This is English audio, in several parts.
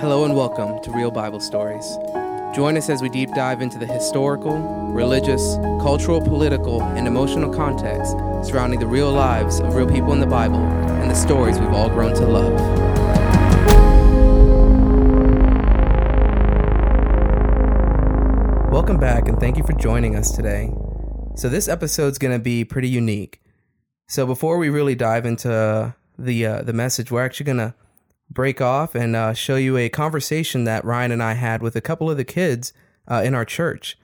Hello and welcome to Real Bible Stories. Join us as we deep dive into the historical, religious, cultural, political, and emotional context surrounding the real lives of real people in the Bible and the stories we've all grown to love. Welcome back and thank you for joining us today. So, this episode's going to be pretty unique. So, before we really dive into the uh, the message, we're actually going to break off and uh, show you a conversation that Ryan and I had with a couple of the kids uh, in our church.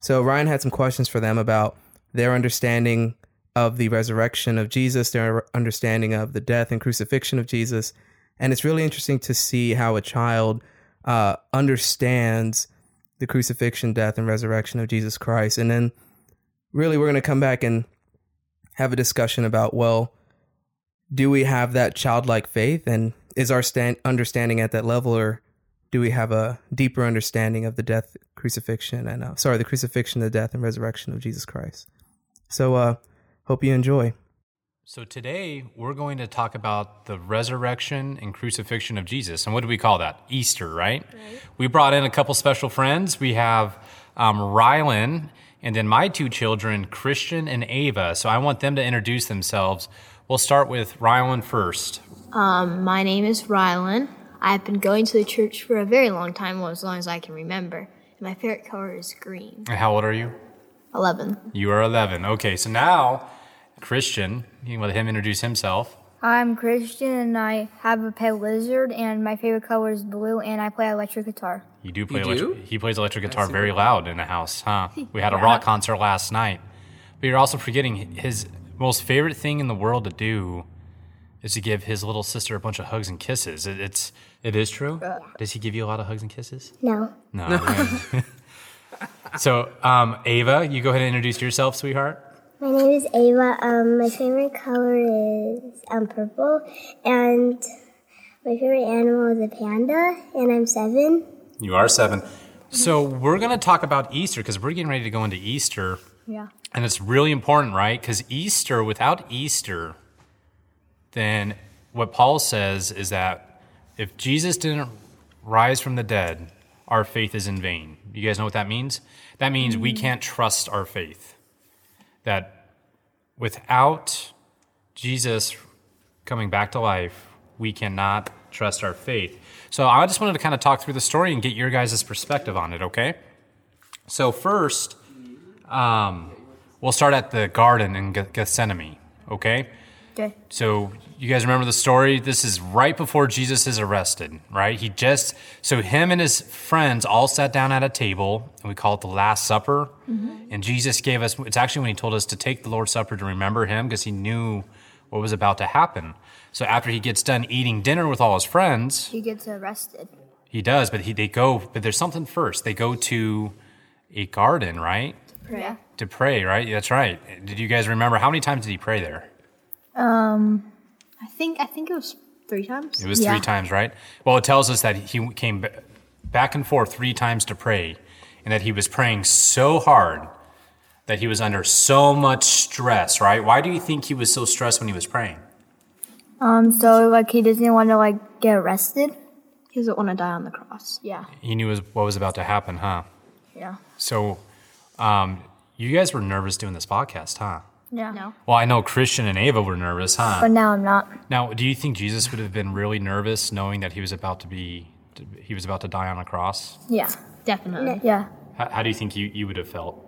So Ryan had some questions for them about their understanding of the resurrection of Jesus, their understanding of the death and crucifixion of Jesus, and it's really interesting to see how a child uh, understands the crucifixion, death, and resurrection of Jesus Christ. And then, really, we're going to come back and have a discussion about well, do we have that childlike faith and is our stand, understanding at that level or do we have a deeper understanding of the death crucifixion and uh, sorry the crucifixion the death and resurrection of jesus christ? So uh hope you enjoy. So today we're going to talk about the resurrection and crucifixion of jesus. And what do we call that? Easter right, right. we brought in a couple special friends. We have um, rylan and then my two children christian and ava. So i want them to introduce themselves we'll start with rylan first um, my name is Rylan. I've been going to the church for a very long time, well, as long as I can remember. And my favorite color is green. How old are you? 11. You are 11. Okay, so now, Christian, you can let him introduce himself. I'm Christian and I have a pet lizard and my favorite color is blue and I play electric guitar. You do play electric he plays electric guitar very loud in the house, huh? We had a rock concert last night. But you're also forgetting his most favorite thing in the world to do is to give his little sister a bunch of hugs and kisses. It, it's it is true. Does he give you a lot of hugs and kisses? No. No. so, um, Ava, you go ahead and introduce yourself, sweetheart. My name is Ava. Um, my favorite color is um, purple, and my favorite animal is a panda, and I'm seven. You are seven. So we're going to talk about Easter because we're getting ready to go into Easter. Yeah. And it's really important, right? Because Easter, without Easter, then what Paul says is that if Jesus didn't rise from the dead, our faith is in vain. You guys know what that means? That means we mm-hmm. can't trust our faith. That without Jesus coming back to life, we cannot trust our faith. So I just wanted to kind of talk through the story and get your guys' perspective on it, okay? So, first, um, we'll start at the garden in Gethsemane, okay? Okay. So you guys remember the story? This is right before Jesus is arrested, right? He just so him and his friends all sat down at a table, and we call it the Last Supper. Mm-hmm. And Jesus gave us it's actually when he told us to take the Lord's Supper to remember him because he knew what was about to happen. So after he gets done eating dinner with all his friends, he gets arrested. He does, but he they go but there's something first. They go to a garden, right? To pray. To pray, right? That's right. Did you guys remember how many times did he pray there? Um, I think I think it was three times. It was yeah. three times, right? Well, it tells us that he came back and forth three times to pray, and that he was praying so hard that he was under so much stress, right? Why do you think he was so stressed when he was praying? Um, so like he doesn't want to like get arrested. He doesn't want to die on the cross. Yeah. He knew what was about to happen, huh? Yeah. So, um, you guys were nervous doing this podcast, huh? Yeah. No. Well, I know Christian and Ava were nervous, huh? But now I'm not. Now, do you think Jesus would have been really nervous knowing that he was about to be he was about to die on a cross? Yeah. Definitely. Yeah. How, how do you think you, you would have felt?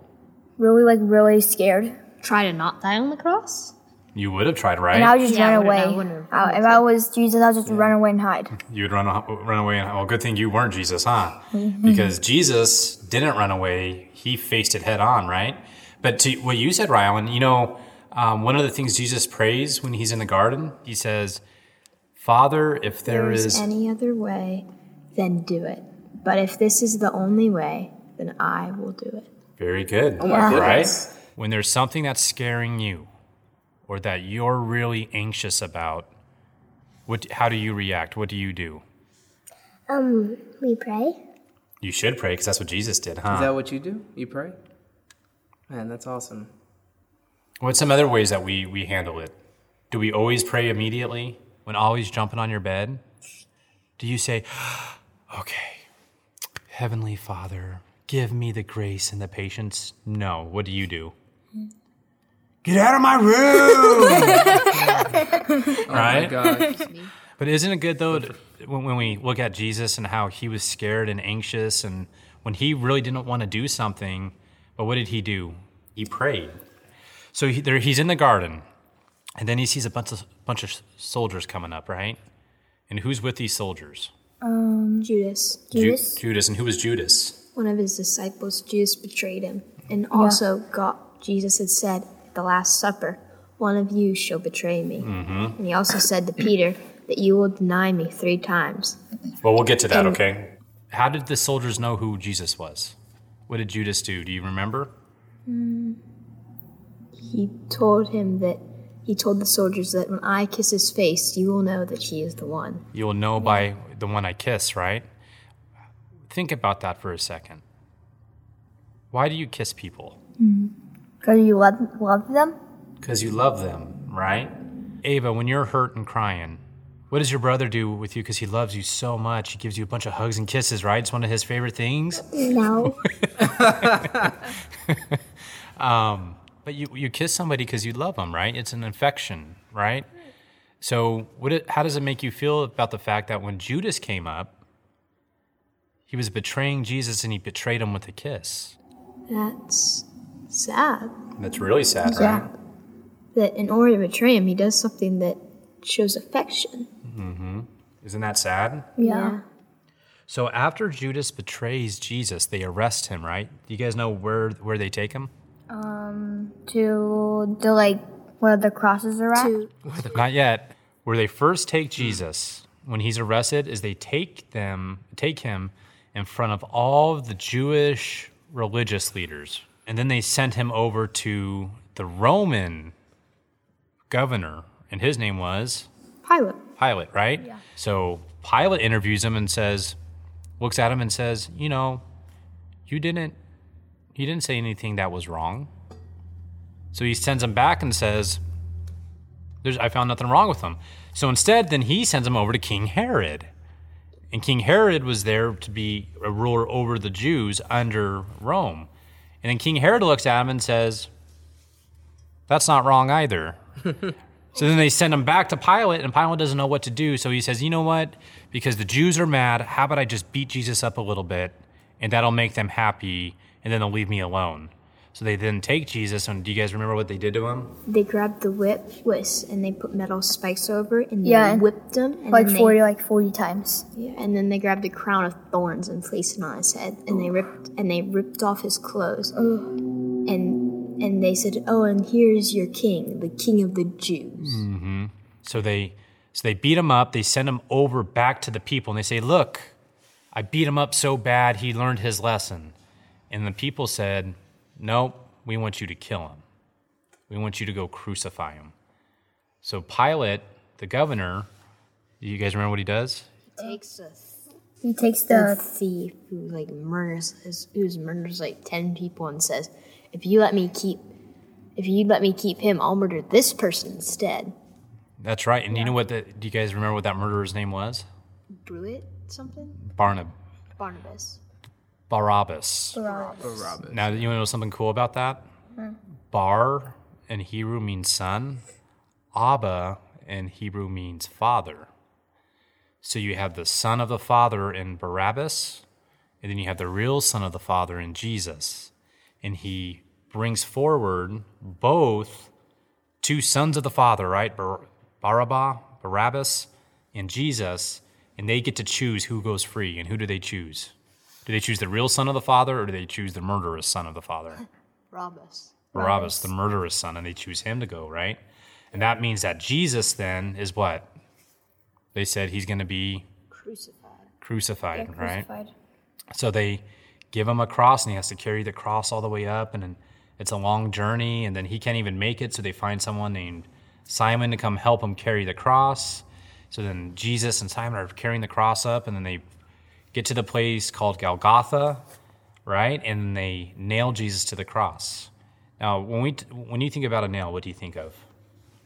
Really, like, really scared. Try to not die on the cross? You would have tried, right? And I would just yeah, run away. I, if I was Jesus, I would just yeah. run away and hide. You would run run away and well, good thing you weren't Jesus, huh? Mm-hmm. Because Jesus didn't run away; he faced it head on, right? But to what you said, Rylan, you know, um, one of the things Jesus prays when he's in the garden, he says, Father, if there There's is any other way, then do it. But if this is the only way, then I will do it. Very good. Oh my Right? When there's something that's scaring you or that you're really anxious about, what, how do you react? What do you do? Um, we pray. You should pray because that's what Jesus did, huh? Is that what you do? You pray? Man, that's awesome. What's some other ways that we, we handle it? Do we always pray immediately when always jumping on your bed? Do you say, Okay. Heavenly Father, give me the grace and the patience. No. What do you do? Get out of my room! right? Oh God. But isn't it good though to- when, when we look at Jesus and how he was scared and anxious and when he really didn't want to do something, but what did he do? He prayed. So he, there, he's in the garden, and then he sees a bunch of bunch of soldiers coming up, right? And who's with these soldiers? Judas, Ju- Judas? Judas. And who was Judas? one of his disciples, Judas betrayed him. And also, God, Jesus had said at the Last Supper, One of you shall betray me. Mm-hmm. And he also said to Peter that you will deny me three times. Well, we'll get to that, And- okay? How did the soldiers know who Jesus was? What did Judas do? Do you remember? Mm. He told him that he told the soldiers that when I kiss his face, you will know that he is the one. You'll know by the one I kiss, right? Think about that for a second. Why do you kiss people? Mm. Because you love, love them? Because you love them, right? Ava, when you're hurt and crying, what does your brother do with you? Because he loves you so much. He gives you a bunch of hugs and kisses, right? It's one of his favorite things. No. Um, but you, you kiss somebody because you love them, right? It's an affection, right? So, what it, how does it make you feel about the fact that when Judas came up, he was betraying Jesus and he betrayed him with a kiss? That's sad. That's really sad, Yeah. That in order to betray him, he does something that shows affection. Isn't that sad? Yeah. So after Judas betrays Jesus, they arrest him, right? Do you guys know where where they take him? Um, To the, like, where the crosses are at? To Not yet. Where they first take Jesus when he's arrested is they take them take him in front of all of the Jewish religious leaders. And then they sent him over to the Roman governor, and his name was Pilate. Pilate, right? Yeah. So Pilate interviews him and says, looks at him and says, you know, you didn't, you didn't say anything that was wrong. So he sends him back and says, There's, I found nothing wrong with him. So instead, then he sends him over to King Herod. And King Herod was there to be a ruler over the Jews under Rome. And then King Herod looks at him and says, That's not wrong either. So then they send him back to Pilate, and Pilate doesn't know what to do. So he says, You know what? Because the Jews are mad, how about I just beat Jesus up a little bit, and that'll make them happy, and then they'll leave me alone. So they then take Jesus, and do you guys remember what they did to him? They grabbed the whip whisk and they put metal spikes over it and they Yeah, and- whipped him. And Like then 40, like 40 times. Yeah, and then they grabbed a crown of thorns and placed it on his head, and they ripped and they ripped off his clothes, and and they said, "Oh, and here's your king, the king of the Jews." Mm-hmm. So they so they beat him up, they send him over back to the people, and they say, Look, I beat him up so bad he learned his lesson. And the people said, Nope, we want you to kill him. We want you to go crucify him. So Pilate, the governor, do you guys remember what he does? He Takes a He takes the the. thief who like murders his, who's murders like ten people and says, "If you let me keep, if you let me keep him, I'll murder this person instead." That's right. And you know what the, do you guys remember what that murderer's name was? Brewitt something Barnab Barnabas. Barabbas. Barabbas. Now, you want to know something cool about that? Hmm. Bar in Hebrew means son. Abba in Hebrew means father. So you have the son of the father in Barabbas, and then you have the real son of the father in Jesus. And he brings forward both two sons of the father, right? Bar- Barabbas, Barabbas, and Jesus, and they get to choose who goes free. And who do they choose? Do they choose the real son of the father, or do they choose the murderous son of the father? Barabbas. Barabbas, the murderous son, and they choose him to go, right? And that means that Jesus then is what? They said he's going to be Crucified. crucified, right? Crucified. So they give him a cross, and he has to carry the cross all the way up, and it's a long journey, and then he can't even make it. So they find someone named Simon to come help him carry the cross. So then Jesus and Simon are carrying the cross up, and then they get to the place called Golgotha, right? And they nail Jesus to the cross. Now, when we when you think about a nail, what do you think of?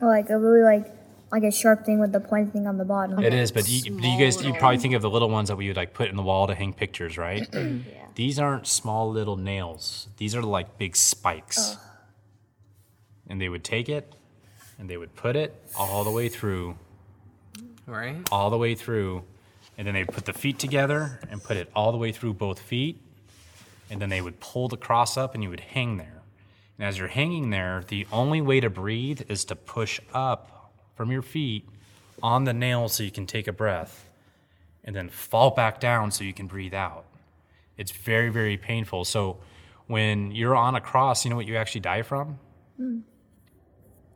Like a really, like, like a sharp thing with the point thing on the bottom. It is, but you, do you guys you probably think of the little ones that we would like put in the wall to hang pictures, right? These aren't small little nails. These are like big spikes. And they would take it and they would put it all the way through, Right? all the way through, and then they'd put the feet together and put it all the way through both feet, and then they would pull the cross up and you would hang there. And as you're hanging there, the only way to breathe is to push up from your feet on the nail so you can take a breath, and then fall back down so you can breathe out. It's very, very painful. So when you're on a cross, you know what you actually die from? Hmm.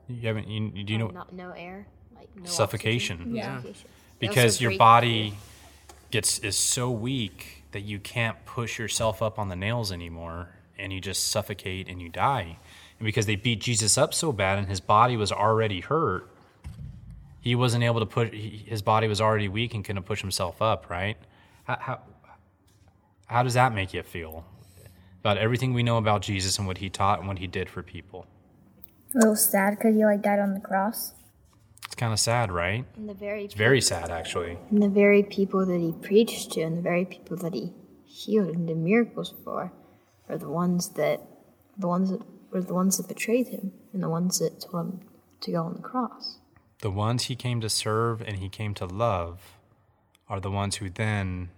You haven't. You, do you know? Not no air, like no Suffocation. oxygen. Yeah. Suffocation. Because your body gets is so weak that you can't push yourself up on the nails anymore and you just suffocate and you die and because they beat jesus up so bad and his body was already hurt he wasn't able to put his body was already weak and couldn't push himself up right how, how, how does that make you feel about everything we know about jesus and what he taught and what he did for people A little sad because he like died on the cross. it's kind of sad right And the very it's very sad actually and the very people that he preached to, and the very people that he healed and did miracles for, are the ones that the ones that were the ones that betrayed him, and the ones that told him to go on the cross. The ones he came to serve and he came to love are the ones who then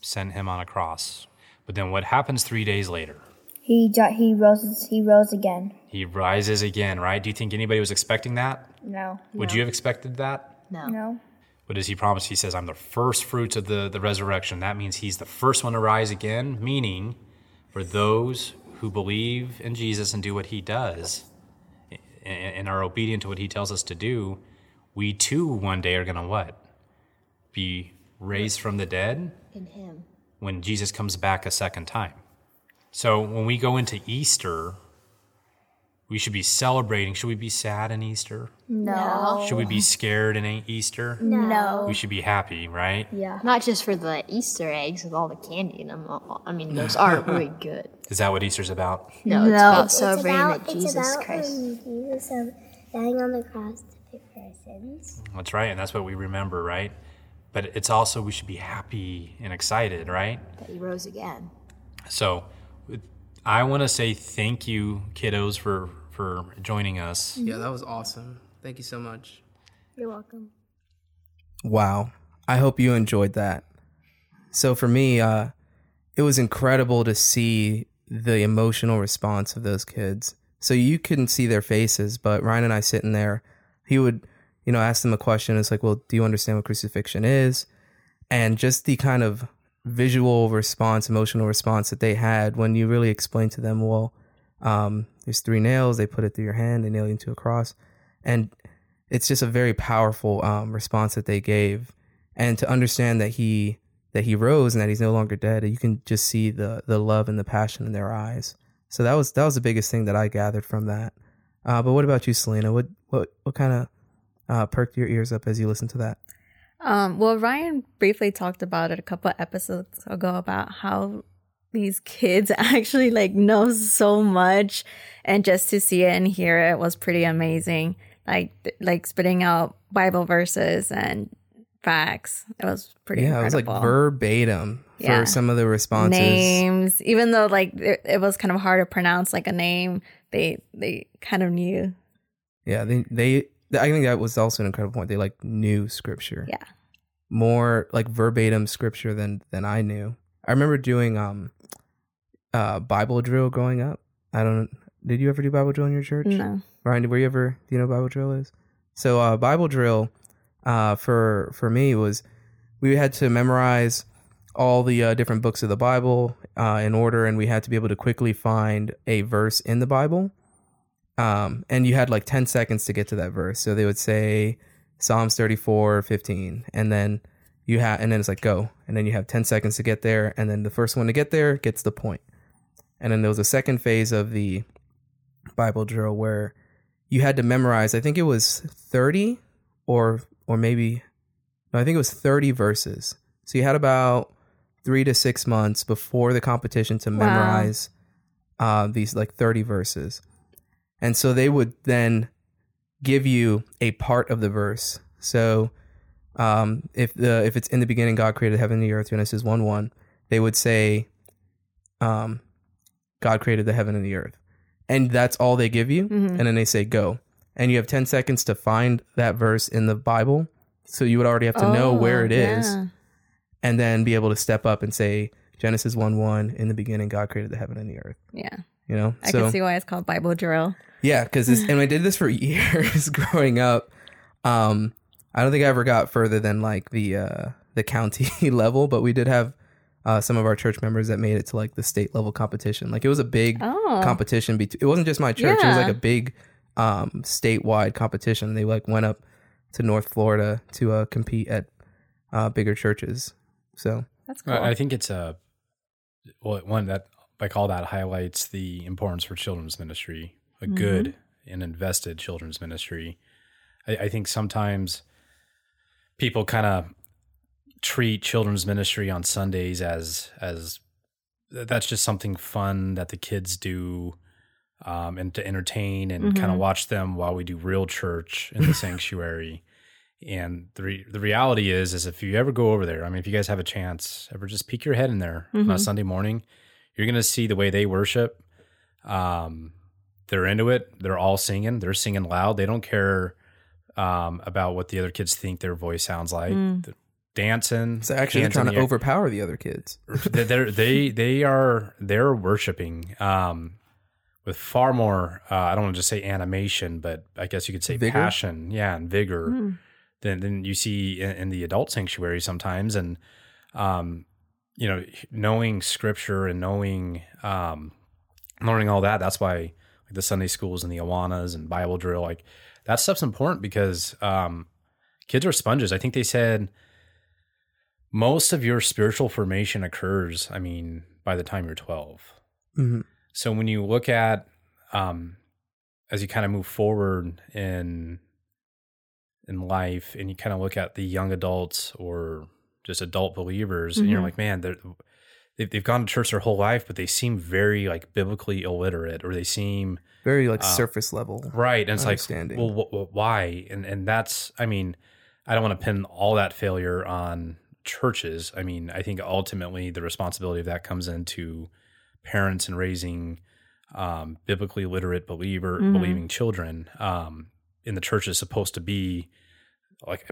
sent him on a cross. But then what happens three days later? He di- he rose he rose again. He rises again, right? Do you think anybody was expecting that? No. Would you have expected that? No, No. What does he promise? He says, I'm the first fruits of the, the resurrection. That means he's the first one to rise again, meaning for those who believe in Jesus and do what he does and, and are obedient to what he tells us to do, we too one day are going to what? Be raised from the dead in him. when Jesus comes back a second time. So when we go into Easter, we should be celebrating. Should we be sad in Easter? No. Should we be scared in Easter? No. We should be happy, right? Yeah. Not just for the Easter eggs with all the candy in them. I mean, those are really good. Is that what Easter's about? No, it's about It's celebrating it's about, that Jesus it's about Christ. Jesus dying on the cross to pay for our sins. That's right, and that's what we remember, right? But it's also we should be happy and excited, right? that he rose again. So I want to say thank you, kiddos, for for joining us. Yeah, that was awesome. Thank you so much. You're welcome. Wow. I hope you enjoyed that. So for me, uh, it was incredible to see the emotional response of those kids. So you couldn't see their faces, but Ryan and I sitting there, he would, you know, ask them a question. It's like, well, do you understand what crucifixion is? And just the kind of visual response, emotional response that they had when you really explained to them, well, um, there's three nails, they put it through your hand, they nail you into a cross. And it's just a very powerful um, response that they gave and to understand that he that he rose and that he's no longer dead you can just see the the love and the passion in their eyes so that was that was the biggest thing that i gathered from that uh, but what about you selena what what what kind of uh, perked your ears up as you listen to that Um, well, Ryan briefly talked about it a couple episodes ago about how these kids actually like know so much, and just to see it and hear it was pretty amazing. Like like spitting out Bible verses and facts. It was pretty. yeah it was like incredible. verbatim Yeah. for some of the responses names, even though like it, it was kind of hard to pronounce like a name. They they kind of knew. yeah they they i think that was also an incredible point they like knew scripture Yeah. more like verbatim scripture than than I knew. I remember doing um uh Bible drill growing up. I don't did you ever do Bible drill in your church? No. Ryan, were you ever do you know what Bible drill is? So uh Bible drill uh for for me was we had to memorize all the uh, different books of the Bible uh, in order, and we had to be able to quickly find a verse in the Bible. Um, and you had like 10 seconds to get to that verse. So they would say Psalms 34, 15, and then you have, and then it's like go, and then you have 10 seconds to get there, and then the first one to get there gets the point. And then there was a second phase of the Bible drill where you had to memorize, I think it was 30 or, or maybe, no, I think it was 30 verses. So you had about three to six months before the competition to Wow. memorize uh, these like 30 verses. And so they would then give you a part of the verse. So um, if the if it's in the beginning God created heaven and the earth, Genesis one one, they would say, um, God created the heaven and the earth, and that's all they give you, Mhm. and then they say go, and you have ten seconds to find that verse in the Bible. So you would already have to know where it is, Oh, yeah. and then be able to step up and say Genesis one one. In the beginning, God created the heaven and the earth. Yeah. You know, I so can see why it's called Bible drill. yeah, because and I did this for years growing up. Um, I don't think I ever got further than like the uh, the county level, but we did have uh, some of our church members that made it to like the state level competition. Like it was a big Oh. competition. Bet- it wasn't just my church; it was like a big um, statewide competition. They like went up to North Florida to uh, compete at uh, bigger churches. So That's cool. I I think it's a well, one that like all that highlights the importance for children's ministry, a good and invested children's ministry. I, I think sometimes people kind of treat children's ministry on Sundays as as that's just something fun that the kids do um, and to entertain and kind of watch them while we do real church in the sanctuary. And the re- the reality is, is if you ever go over there, I mean, if you guys have a chance, ever just peek your head in there on a Mhm. Sunday morning, you're gonna see the way they worship. Um, they're into it. They're all singing. They're singing loud. They don't care um, about what the other kids think their voice sounds like. Mm. They're dancing. so actually, they're trying to air. overpower the other kids. They're- they're they they are they're worshiping um with far more uh, I don't want to just say animation, but I guess you could say Vigor? passion, yeah, and vigor Mm. than than you see in, in the adult sanctuary sometimes, and um you know knowing scripture and knowing um learning all that. That's why like the Sunday schools and the Awanas and Bible drill like that stuff's important because um kids are sponges. I think they said most of your spiritual formation occurs, I mean, by the time you're 12. hmm So when you look at, um, as you kind of move forward in in life, and you kind of look at the young adults or just adult believers, and you're Mhm. like, man, they're they've, they've gone to church their whole life, but they seem very like biblically illiterate, or they seem Very like Uh, surface level. right. And it's like, well, wh- wh- why? And and that's, I mean, I don't want to pin all that failure on churches. I mean, I think ultimately the responsibility of that comes into parents and raising um, biblically literate believer Mhm. believing children. Um, and the church is supposed to be like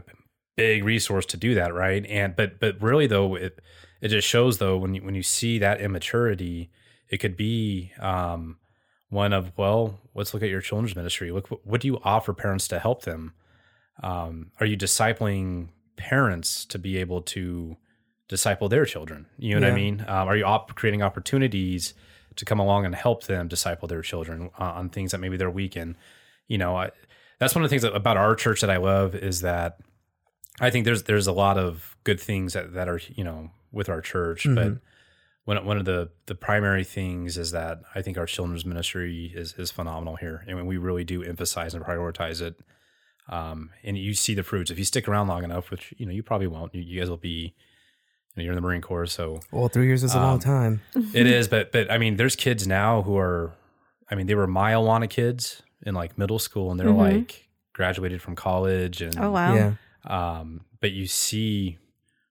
big resource to do that, right? And but but really though, it it just shows though when you, when you see that immaturity, it could be um, one of well, let's look at your children's ministry. Look, what, what do you offer parents to help them? Um, are you discipling parents to be able to disciple their children? You know what I mean? Um, are you op- creating opportunities to come along and help them disciple their children uh, on things that maybe they're weak in? You know, I, that's one of the things that, about our church that I love is that I think there's there's a lot of good things that, that are you know with our church, but Mhm. one one of the the primary things is that I think our children's ministry is is phenomenal here, and we really do emphasize and prioritize it. Um, and you see the fruits if you stick around long enough, which you know you probably won't. You, you guys will be, you know, you're in the Marine Corps, so Well, three years is a long Um, time. it is. But but I mean, there's kids now who are, I mean, they were my Awana kids in like middle school, and they're Mhm. like graduated from college, and Oh wow. Yeah. Um, but you see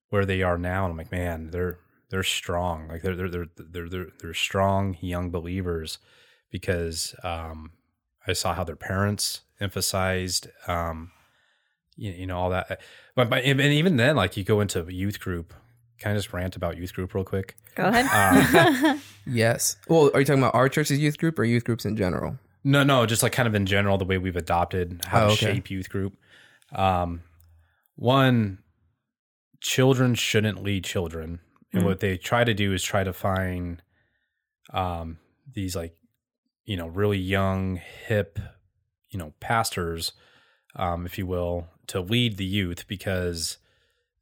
where they are now, and I'm like, man, they're they're strong. Like they're they're they're they're they're, they're strong young believers because um, I saw how their parents emphasized, um, you, you know, all that. But, but and even then, like you go into youth group. Can I just rant about youth group real quick? Go ahead. Uh, Yes. Well, are you talking about our church's youth group or youth groups in general? No, no, just like kind of in general, the way we've adopted how Oh, to okay. shape youth group. Um, one, children shouldn't lead children, and Mm. what they try to do is try to find um, these like you know really young, hip, you know, pastors, um, if you will, to lead the youth because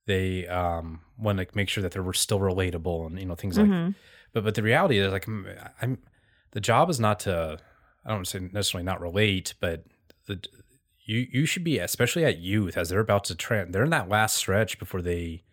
they um, want to make sure that they're still relatable and you know things like Mhm. but but the reality is like I'm, I'm the job is not to I don't say necessarily not relate, but the you you should be especially at youth as they're about to trend they're in that last stretch before they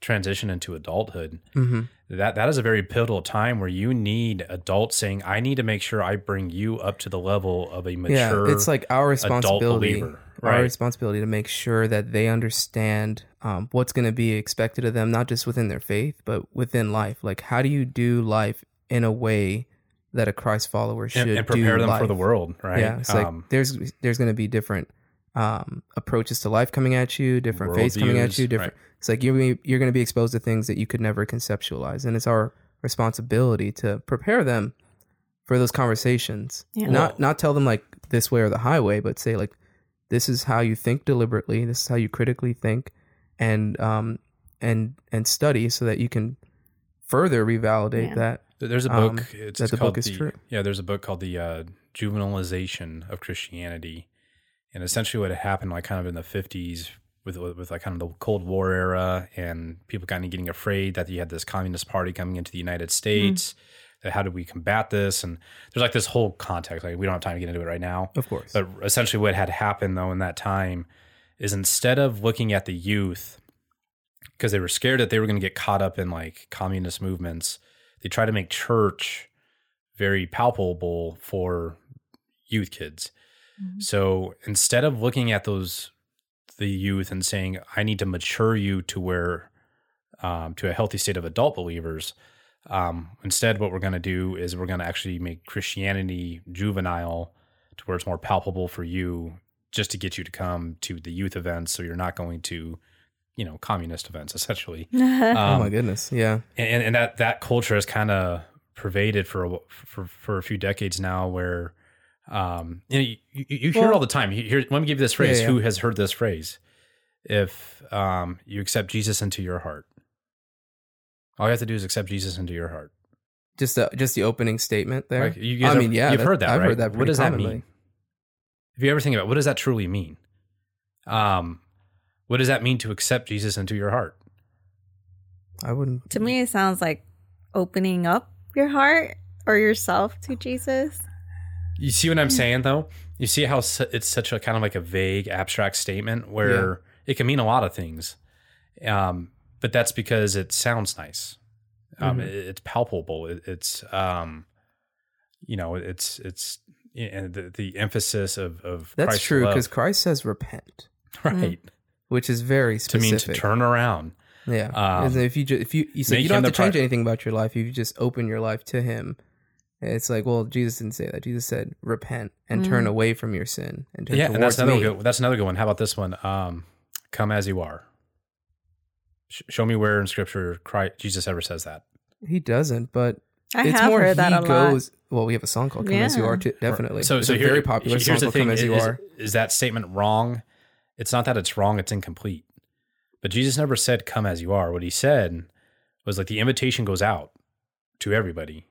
transition into adulthood, hmm that that is a very pivotal time where you need adults saying, "I need to make sure I bring you up to the level of a mature." Yeah, it's like our responsibility, believer, our responsibility to make sure that they understand um, what's going to be expected of them, not just within their faith, but within life. Like, how do you do life in a way that a Christ follower should and, and prepare do them for the world, right? Yeah, it's Um, like there's there's going to be different um, approaches to life coming at you, different faiths coming at you, different. It's like you're gonna be- you're going to be exposed to things that you could never conceptualize, and it's our responsibility to prepare them for those conversations. Yeah. Not not tell them like this way or the highway, but say like this is how you think deliberately. This is how you critically think, and um and and study so that you can further revalidate Yeah. that. There's a um, book. it's that the called book is the, true. Yeah, there's a book called the uh, Juvenilization of Christianity, and essentially what had happened, like kind of in the 50s, with with like kind of the Cold War era, and people kind of getting afraid that you had this communist party coming into the United States. Mm-hmm. That how do we combat this? And there's like this whole context. Like we don't have time to get into it right now. Of course. But essentially, what had happened though in that time is instead of looking at the youth, because they were scared that they were going to get caught up in like communist movements, they tried to make church very palpable for youth kids. So instead of looking at those the youth and saying, "I need to mature you to where um, to a healthy state of adult believers," um, instead, what we're going to do is we're going to actually make Christianity juvenile to where it's more palpable for you, just to get you to come to the youth events, so you're not going to, you know, communist events essentially. oh Um, my goodness. Yeah. and, and that that culture has kind of pervaded for a, for for a few decades now where um you, know, you, you, you hear it all the time. You hear, let me give you this phrase. Yeah. who has heard this phrase? If um you accept jesus into your heart. All you have to do is accept jesus into your heart. Just the just the opening statement there. Like, you guys I have- mean, yeah, you've that- heard that I've right? heard that what pretty does that mean? If you ever think about it, what does that truly mean? Um what does that mean to accept jesus into your heart? I wouldn't. To me, it sounds like opening up your heart or yourself to Jesus. You see what I'm saying, though? You see how it's such a kind of like a vague, abstract statement where it can mean a lot of things, um, but that's because it sounds nice. Um, Mhm. it- it's palpable. It, it's um, you know, it's it's and the, the emphasis of of That's Christ's true because Christ says repent, right which is very to mean to turn around. Yeah. Um, if you just if you you say you don't have to change anything about your life, you just open your life to Him. It's like, well, Jesus didn't say that. Jesus said, "Repent and turn away from your sin and turn Yeah, towards and that's another me." good. That's another good one. How about this one? Um, Come as you are. Sh- show me where in Scripture Christ, Jesus ever says that. He doesn't, but I it's have more heard that he a lot. goes. Well, we have a song called "Come as You Are," too, definitely. So, it's so here- very popular here's song the thing: "Come as is, You is- Are." is that statement wrong? It's not that it's wrong; it's incomplete. But Jesus never said "Come as you are." What he said was like the invitation goes out to everybody,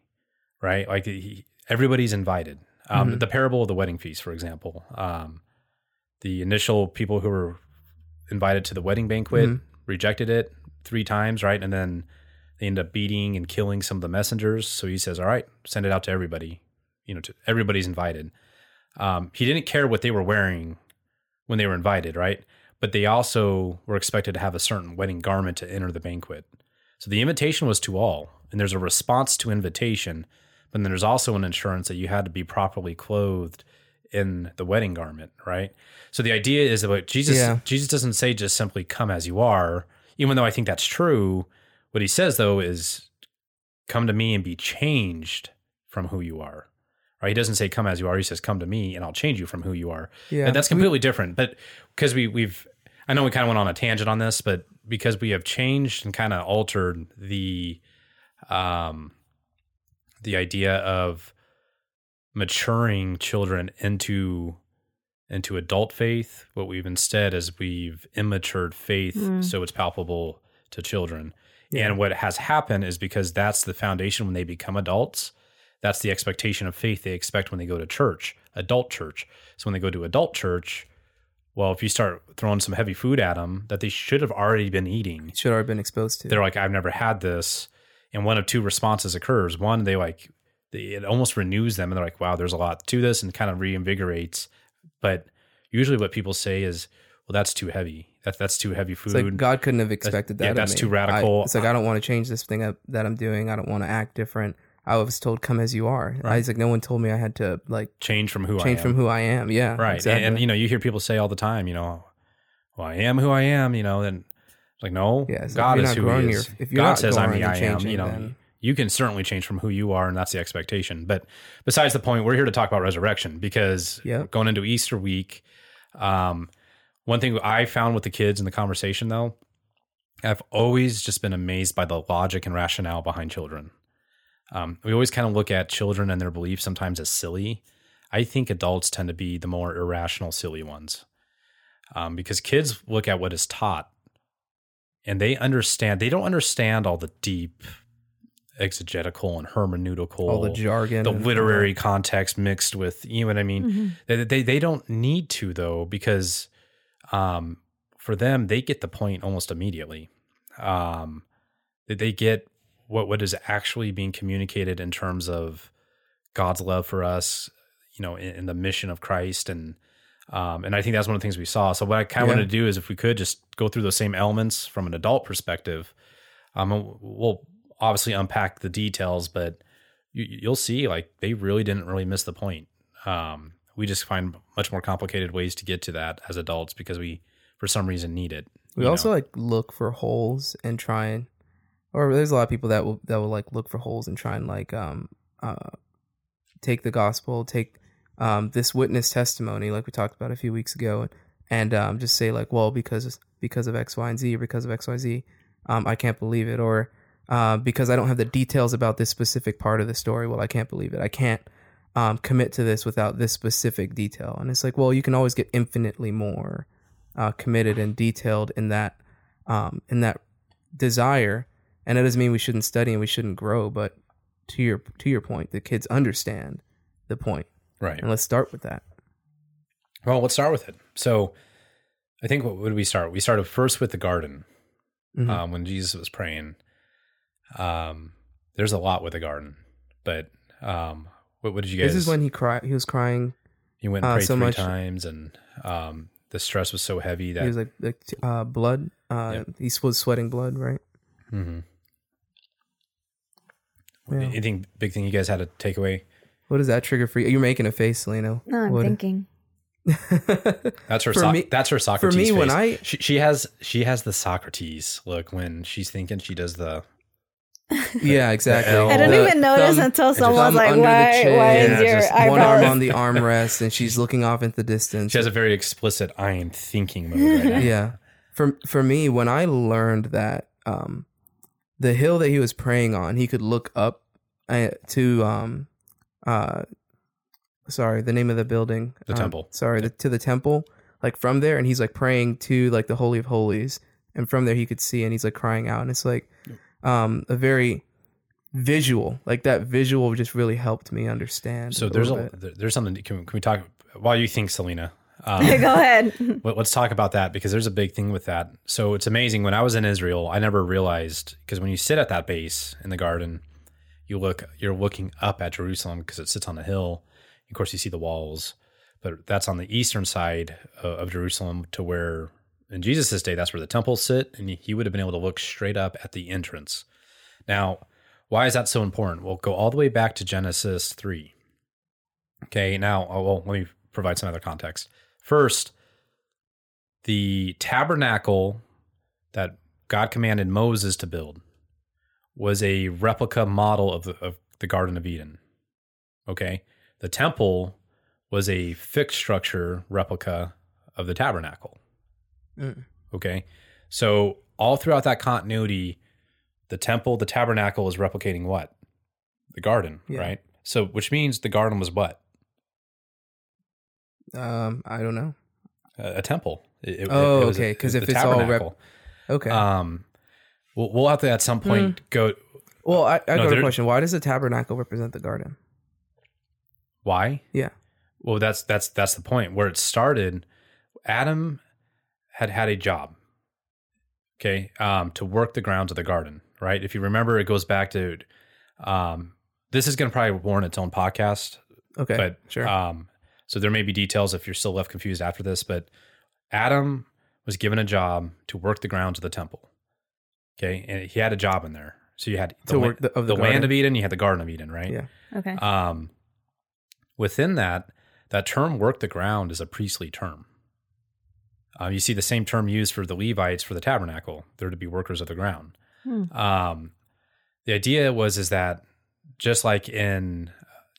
right? Like he, everybody's invited. Um, Mhm. The parable of the wedding feast, for example, um, the initial people who were invited to the wedding banquet Mhm. rejected it three times, right? And then they end up beating and killing some of the messengers. So he says, "All right, send it out to everybody. You know, to, everybody's invited." Um, he didn't care what they were wearing when they were invited, right? But they also were expected to have a certain wedding garment to enter the banquet. So the invitation was to all, and there's a response to invitation, but then there's also an insurance that you had to be properly clothed in the wedding garment, right? So the idea is about Jesus. Yeah. Jesus doesn't say just simply "come as you are," even though I think that's true. What he says though is, "Come to me and be changed from who you are." Right? He doesn't say "come as you are." He says, "Come to me and I'll change you from who you are." Yeah. And that's completely different. But because we we've, I know we kind of went on a tangent on this, but because we have changed and kind of altered the, um, the idea of maturing children into into adult faith what we've instead is we've immatured faith mm. so it's palpable to children. And what has happened is because that's the foundation when they become adults that's the expectation of faith they expect when they go to church adult church. So when they go to adult church well if you start throwing some heavy food at them that they should have already been eating should have been exposed to. they're like i've never had this and one of two responses occurs one they like they, it almost renews them and they're like wow there's a lot to this and kind of reinvigorates but usually what people say is well, that's too heavy. That's that's too heavy food. It's like God couldn't have expected that. yeah, of that's too radical. I, it's like I don't want to change this thing up, that I'm doing. I don't want to act different. I was told, "Come as you are." I was like, no one told me I had to like change from who I change am. from who I am. Yeah, right. Exactly. And, and you know, you hear people say all the time, you know, well, I am who I am. You know, and like no, Yeah, God is who growing He is. if God says I'm the I am. You know, then- you can certainly change from who you are, and that's the expectation. But besides the point, we're here to talk about resurrection because Yep. going into Easter week, um, one thing I found with the kids in the conversation though, I've always just been amazed by the logic and rationale behind children. Um, we always kind of look at children and their beliefs sometimes as silly. I think adults tend to be the more irrational, silly ones um, because kids look at what is taught and they understand. They don't understand all the deep exegetical and hermeneutical, all the jargon, the and- literary context mixed with you know what I mean. They, they they don't need to though because um, for them they get the point almost immediately. Um, they, they get what what is actually being communicated in terms of God's love for us, you know, in, in the mission of Christ and. Um, and I think that's one of the things we saw. So what I kind of Yeah. want to do is, if we could just go through those same elements from an adult perspective, um, we'll obviously unpack the details, but you, you'll see like they really didn't really miss the point. Um, we just find much more complicated ways to get to that as adults because we, for some reason, need it. We also know? like look for holes and try and, or there's a lot of people that will that will like look for holes and try and like um uh take the gospel, take um this witness testimony like we talked about a few weeks ago, and, um just say like, well, because because of X, Y, and Z, or because of X, Y, Z, um I can't believe it, or uh, because I don't have the details about this specific part of the story, well, I can't believe it. I can't um commit to this without this specific detail, and it's like, well, you can always get infinitely more uh, committed and detailed in that um, in that desire. And that doesn't mean we shouldn't study and we shouldn't grow. But to your to your point, the kids understand the point, right. and let's start with that. Well, let's start with it. So, I think what would we start? We started first with the garden Mhm. um, when Jesus was praying. Um, there's a lot with the garden, but um, what, what did you guys? this is when he cried. He was crying. he went and uh, prayed so three much- times, and um, the stress was so heavy that he was like, like uh, blood. Uh, Yep. He was sweating blood, right? Mhm. Yeah. Anything big thing you guys had to take away? What does that trigger for you? You're making a face, Selena. No, I'm What- thinking. That's her. For so- me- that's her Socrates. For me, when. I- she, she has she has the Socrates look when she's thinking she does the yeah, exactly. I didn't The even notice thumb- until someone was like, under the "Why? chin. Why Yeah, is your just one arm on the armrest, and she's looking off into the distance. she has a very explicit I am thinking mode right now. yeah for for me when i learned that um the hill that he was praying on he could look up uh, to um uh sorry the name of the building The Um, temple. sorry the, to the temple like from there and he's like praying to like the holy of holies and from there he could see and he's like crying out and it's like um a very visual like that visual just really helped me understand So a there's a bit. there's something. Can, can we talk while you think, Selena? Um, Go ahead. Let's talk about that because there's a big thing with that. So it's amazing. When I was in Israel, I never realized because when you sit at that base in the garden, you look, you're looking up at Jerusalem because it sits on a hill. Of course, you see the walls, but that's on the eastern side of, of Jerusalem to where in Jesus' day, that's where the temples sit, and he would have been able to look straight up at the entrance. Now, why is that so important? We'll go all the way back to Genesis 3. Okay, now, oh, well, let me provide some other context. First, the tabernacle that God commanded Moses to build was a replica model of the, of the Garden of Eden. Okay, the temple was a fixed structure replica of the tabernacle. Mm. Okay, so all throughout that continuity, the temple, the tabernacle is replicating what? The garden, Yeah. right? So, which means the garden was what? um i don't know A, a temple. It- Oh, it okay, 'cause it was if it's all rep- okay Um, we'll, we'll have to at some point go. well i, I no, got a question why does the tabernacle represent the garden Why? yeah Well, that's that's that's the point where it started. Adam had had a job, okay, um, to work the grounds of the garden. Right. If you remember, it goes back to. Um, this is going to probably warrant its own podcast, okay but sure um, so there may be details if you're still left confused after this. But Adam was given a job to work the grounds of the temple. Okay, and he had a job in there. So you had the, To la- work the- of the land of Eden, you had the Garden of Eden, right? Yeah. Okay. Um, within that, that term "work the ground" is a priestly term. Um, you see the same term used for the Levites for the tabernacle; they're to be workers of the ground. Hmm. Um, the idea was is that just like in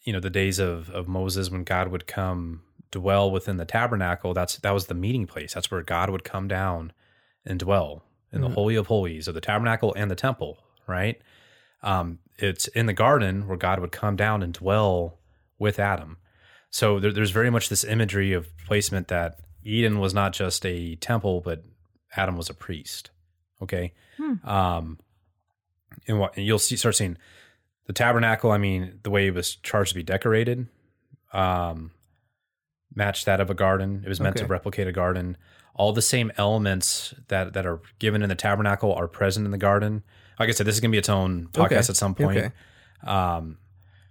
you know the days of of Moses when God would come dwell within the tabernacle, that's that was the meeting place. That's where God would come down and dwell in the Mhm. holy of holies of the tabernacle and the temple, right? Um, it's in the garden where God would come down and dwell with Adam. So there, there's very much this imagery of placement that Eden was not just a temple, but Adam was a priest. Okay. Um, and what and you'll see, start seeing the tabernacle. I mean, the way it was charged to be decorated, um, matched that of a garden. It was meant to replicate a garden. All the same elements that that are given in the tabernacle are present in the garden. Like I said, this is going to be its own podcast Okay. at some point Okay. um,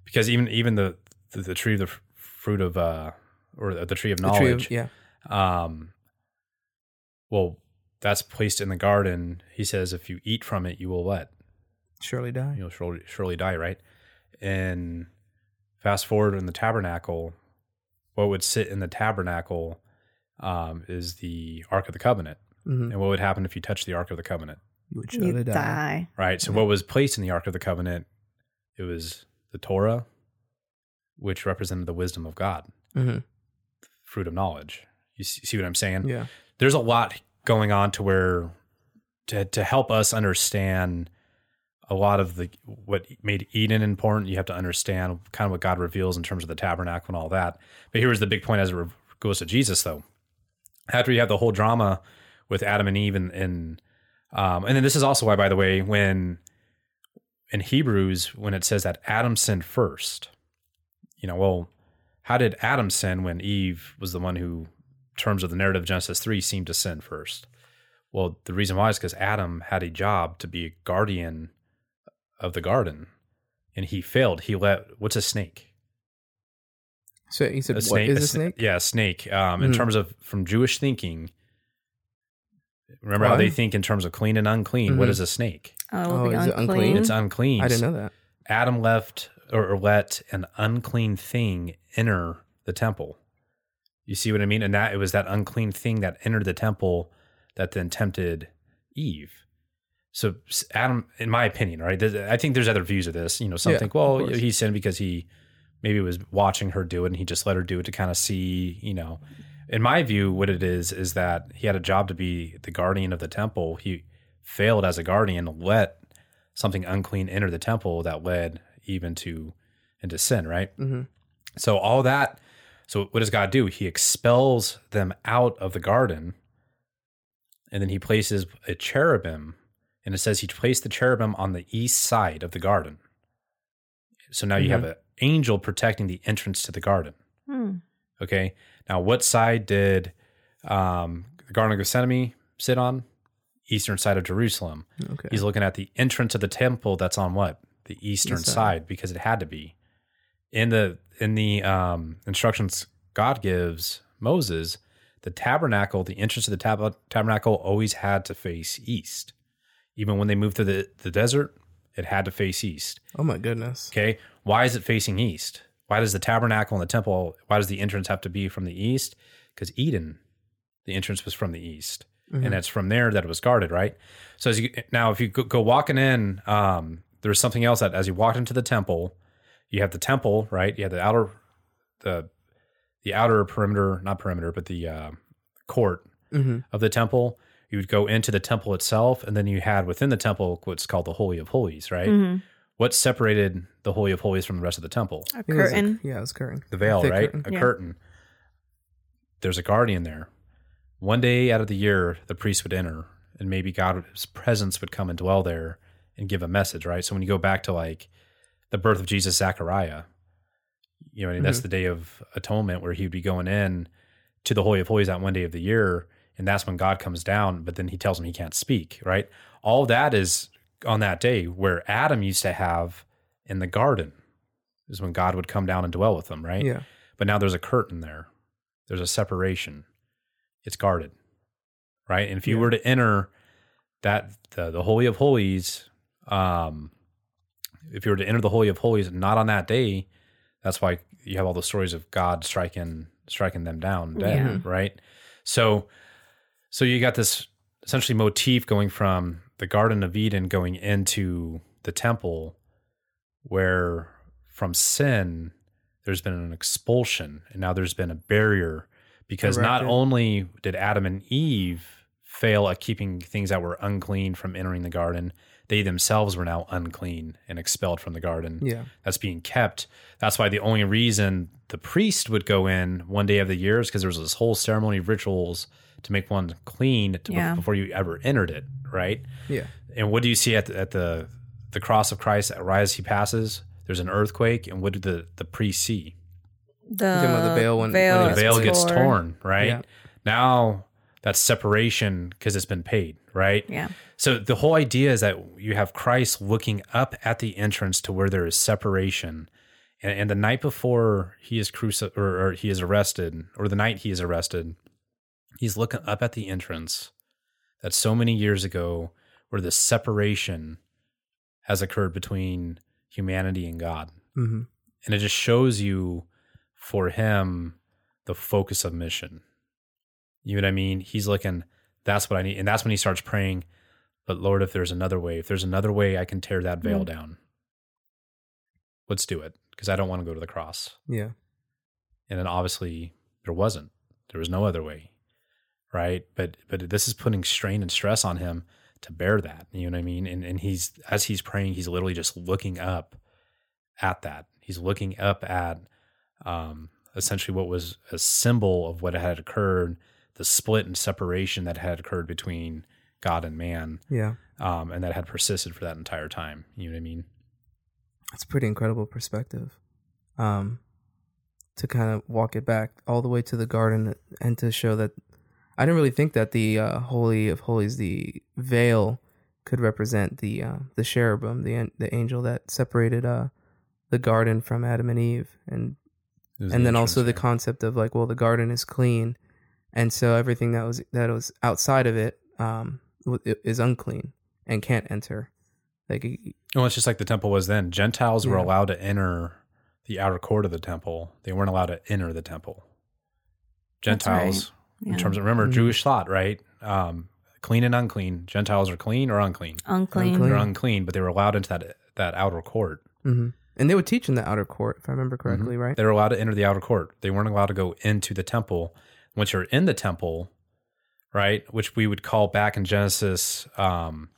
because even even the, the the tree of the fruit of uh or the, tree of The tree knowledge of, yeah. um well that's placed in the garden he says if you eat from it you will what Surely die. you'll surely surely die right and fast forward in the tabernacle what would sit in the tabernacle um is the ark of the covenant Mhm. and what would happen if you touch the ark of the covenant You would surely die. die. right? So what was placed in the Ark of the Covenant? It was the Torah, which represented the wisdom of God, Mhm. fruit of knowledge. You see, see what I'm saying? Yeah. There's a lot going on to where to to help us understand a lot of the what made Eden important. You have to understand kind of what God reveals in terms of the tabernacle and all that. But here's the big point as it goes to Jesus, though. After you have the whole drama with Adam and Eve and, and um, and then this is also why, by the way, when in Hebrews, when it says that Adam sinned first, you know, well, how did Adam sin when Eve was the one who, terms of the narrative of Genesis 3, seemed to sin first? Well, the reason why is because Adam had a job to be a guardian of the garden and he failed. He let, what's a snake? So you said A what is a sna- snake? Yeah, a snake. Um, in Mhm. terms of from Jewish thinking, remember how they think in terms of clean and unclean? What Mhm. is a snake? Oh, it Oh, be is it unclean. unclean? It's unclean. I didn't know that. Adam left or, or let an unclean thing enter the temple. You see what I mean? And that it was that unclean thing that entered the temple that then tempted Eve. So Adam, in my opinion, right? I think there's other views of this. You know, some Yeah, think, well, course. he sinned because he maybe was watching her do it, and he just let her do it to kind of see. You know, in my view, what it is is that he had a job to be the guardian of the temple. He failed as a guardian, let something unclean enter the temple that led even to into sin, right? Mhm. So all that. So what does God do? He expels them out of the garden, and then he places a cherubim, and it says he placed the cherubim on the east side of the garden. So now you have an angel protecting the entrance to the garden. Hmm. Okay. Now, what side did um, the Garden of Gethsemane sit on? Eastern side of Jerusalem. Okay. He's looking at the entrance of the temple that's on what? The eastern East side. side. because it had to be. In the in the um, instructions God gives Moses, the tabernacle, the entrance of the tab- tabernacle always had to face east. Even when they moved to the, the desert, it had to face east. oh my goodness. Okay. Why is it facing east? Why does the tabernacle and the temple, why does the entrance have to be from the east? Because Eden, the entrance was from the east. And it's from there that it was guarded, right? So as you now, if you go, go walking in, um, there's something else that as you walked into the temple, you have the temple, right? You have the outer, the the outer perimeter, not perimeter, but the uh, court Mhm. of the temple. You would go into the temple itself, and then you had within the temple what's called the Holy of Holies, right? Mhm. What separated the Holy of Holies from the rest of the temple? A I think it a- curtain. yeah, it was curtain. The veil, Thick right? curtain. A Yeah. curtain. There's a guardian there. One day out of the year, the priest would enter, and maybe God's presence would come and dwell there and give a message, right? So when you go back to like the birth of Jesus, Zechariah, you know, and that's the day of atonement where he would be going in to the Holy of Holies that one day of the year, and that's when God comes down, but then he tells him he can't speak, right? All that is on that day where Adam used to have in the garden is when God would come down and dwell with them, right? Yeah. But now there's a curtain there. There's a separation. It's guarded. right? And if you Yeah. were to enter that the, the holy of holies, um, if you were to enter the holy of holies not on that day, that's why you have all the stories of God striking striking them down dead, Yeah. right? So, so you got this essentially motif going from the Garden of Eden going into the temple, where from sin there's been an expulsion, and now there's been a barrier because not only did Adam and Eve fail at keeping things that were unclean from entering the garden, they themselves were now unclean and expelled from the garden Yeah. that's being kept. That's why the only reason the priest would go in one day of the year is because there was this whole ceremony of rituals to make one clean to, Yeah. before you ever entered it, right? Yeah. And what do you see at the, at the the cross of Christ right as he passes? There's an earthquake, and what did the the priest see? The, the veil when- when veil, it The gets veil torn. gets torn, right? Yeah. Now that's separation because it's been paid, right? Yeah. So the whole idea is that you have Christ looking up at the entrance to where there is separation, and, and the night before he is cruci- or, or he is arrested, or the night he is arrested, he's looking up at the entrance that so many years ago, where the separation has occurred between humanity and God, hmm and it just shows you for him the focus of mission. You know what I mean? He's looking, that's what I need. And that's when he starts praying, but Lord, if there's another way, if there's another way I can tear that veil down, let's do it. Because I don't want to go to the cross. Yeah. And then obviously there wasn't. There was no other way. Right. But but this is putting strain and stress on him to bear that. You know what I mean? And and he's as he's praying, he's literally just looking up at that. He's looking up at um essentially what was a symbol of what had occurred, the split and separation that had occurred between God and man, Yeah. um, and that had persisted for that entire time. You know what I mean? It's pretty incredible perspective. Um, to kind of walk it back all the way to the garden and to show that I didn't really think that the uh, holy of holies, the veil, could represent the uh, the cherubim, the the angel that separated uh, the garden from Adam and Eve, and and the then also the concept of like, well, the garden is clean, and so everything that was that was outside of it um, is unclean and can't enter. Like, Well, it's just like the temple was then. Gentiles were allowed to enter the outer court of the temple. They weren't allowed to enter the temple. Gentiles, Yeah. in terms of remember Mhm. Jewish thought, right? Um, clean and unclean. Gentiles are clean or unclean. Unclean. Unclean. They're unclean, but they were allowed into that that outer court. mhm. and they would teach in the outer court, if I remember correctly, right? They were allowed to enter the outer court. They weren't allowed to go into the temple. Once you're in the temple, right, which we would call back in Genesis um,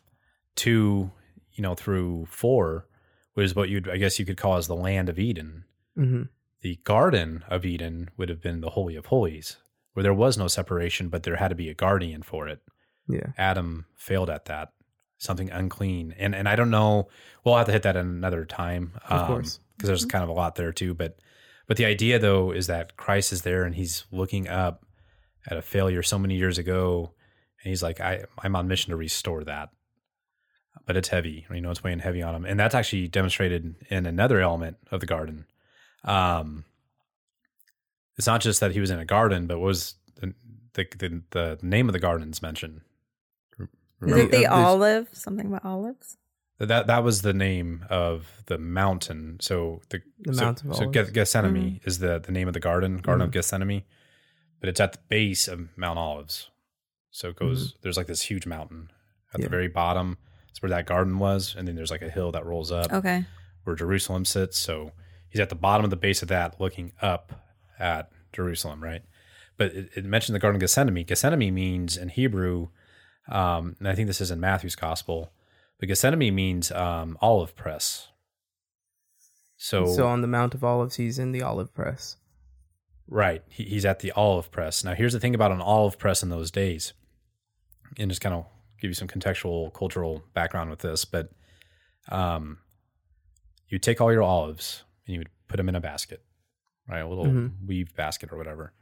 two, you know, through four, which is what you'd I guess you could call as the land of Eden. hmm the Garden of Eden would have been the Holy of Holies, where there was no separation, but there had to be a guardian for it. Yeah, Adam failed at that, something unclean, and and I don't know. We'll have to hit that another time, Of course. because there's kind of a lot there too. But but the idea though is that Christ is there and he's looking up at a failure so many years ago, and he's like, I I'm on mission to restore that. But it's heavy, you know, it's weighing heavy on him, and that's actually demonstrated in another element of the garden. Um, it's not just that he was in a garden, but what was the the, the, the name of the gardens is mentioned. Is it the Uh, there's- olive? Something about olives? that that was the name of the mountain. So the, The so, Mount of so Olives. Geth- Gethsemane is the the name of the garden, Garden Mhm. of Gethsemane, but it's at the base of Mount Olives. So it goes. There's like this huge mountain at Yeah. the very bottom. That's where that garden was, and then there's like a hill that rolls up Okay. where Jerusalem sits. So he's at the bottom of the base of that, looking up at Jerusalem, right? But it, it mentioned the Garden of Gethsemane. Gethsemane means in Hebrew, um, and I think this is in Matthew's Gospel, but Gethsemane means um, olive press. So, so on the Mount of Olives, he's in the olive press. right, he, he's at the olive press. Now, here's the thing about an olive press in those days, and just kind of give you some contextual cultural background with this, but um, you take all your olives and you would put them in a basket, right? A little Mhm. weave basket or whatever.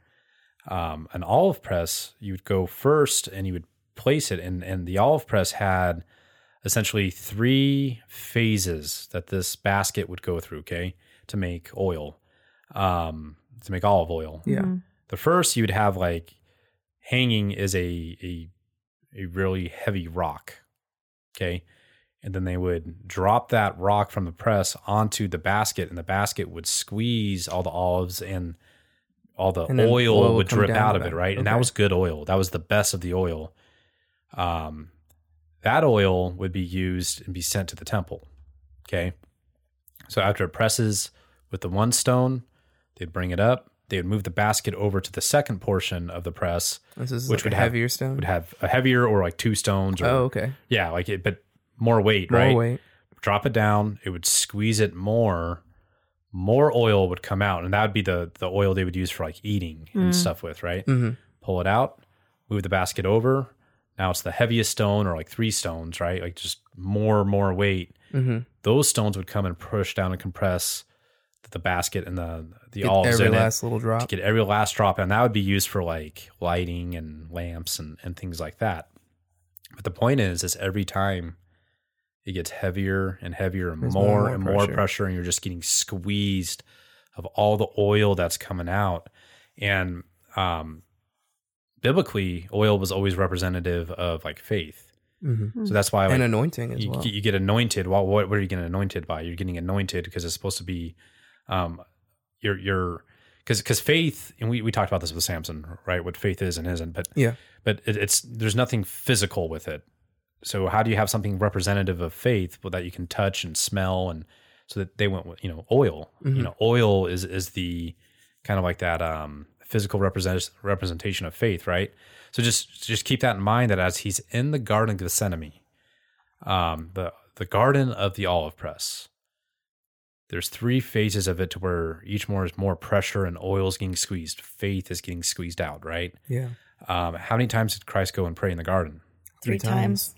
Um, an olive press, you would go first and you would place it, and and the olive press had essentially three phases that this basket would go through. Okay, to make oil, um, to make olive oil. Yeah. Mhm. The first you would have like hanging is a a a really heavy rock. Okay. And then they would drop that rock from the press onto the basket, and the basket would squeeze all the olives and all the And oil, oil would drip out of it, right? And that was good oil. That was the best of the oil. Um, that oil would be used and be sent to the temple. Okay. So after it presses with the one stone, they'd bring it up. They would move the basket over to the second portion of the press, This is which like would a have- heavier stone. would have a heavier or like two stones or oh, okay. yeah, like it, but more weight, More right? weight. Drop it down. It would squeeze it more. More oil would come out, and that would be the the oil they would use for like eating and stuff with, right? Mhm. Pull it out, move the basket over. Now it's the heaviest stone, or like three stones, right? Like just more, more weight. Mhm. Those stones would come and push down and compress the basket and the the Get olives every last little to drop. get every last drop, and that would be used for like lighting and lamps and, and things like that. But the point is, is every time it gets heavier and heavier and more, more and more pressure. pressure, and you're just getting squeezed of all the oil that's coming out. And um, biblically, oil was always representative of like faith. Mhm. So that's why like, and anointing as you, well. you get anointed. Well, what, what are you getting anointed by? You're getting anointed because it's supposed to be, um, your your because because faith, and we we talked about this with Samson, right? What faith is and isn't, but Yeah. but it, it's there's nothing physical with it. So how do you have something representative of faith well, that you can touch and smell and so that they went with you know oil. Mm-hmm. You know, oil is is the kind of like that um, physical represent, representation of faith, right? So just just keep that in mind that as he's in the Garden of Gethsemane, um, the the Garden of the Olive Press, there's three phases of it to where each more is more pressure and oil is getting squeezed, faith is getting squeezed out, right? yeah. Um, how many times did Christ go and pray in the garden? Three times.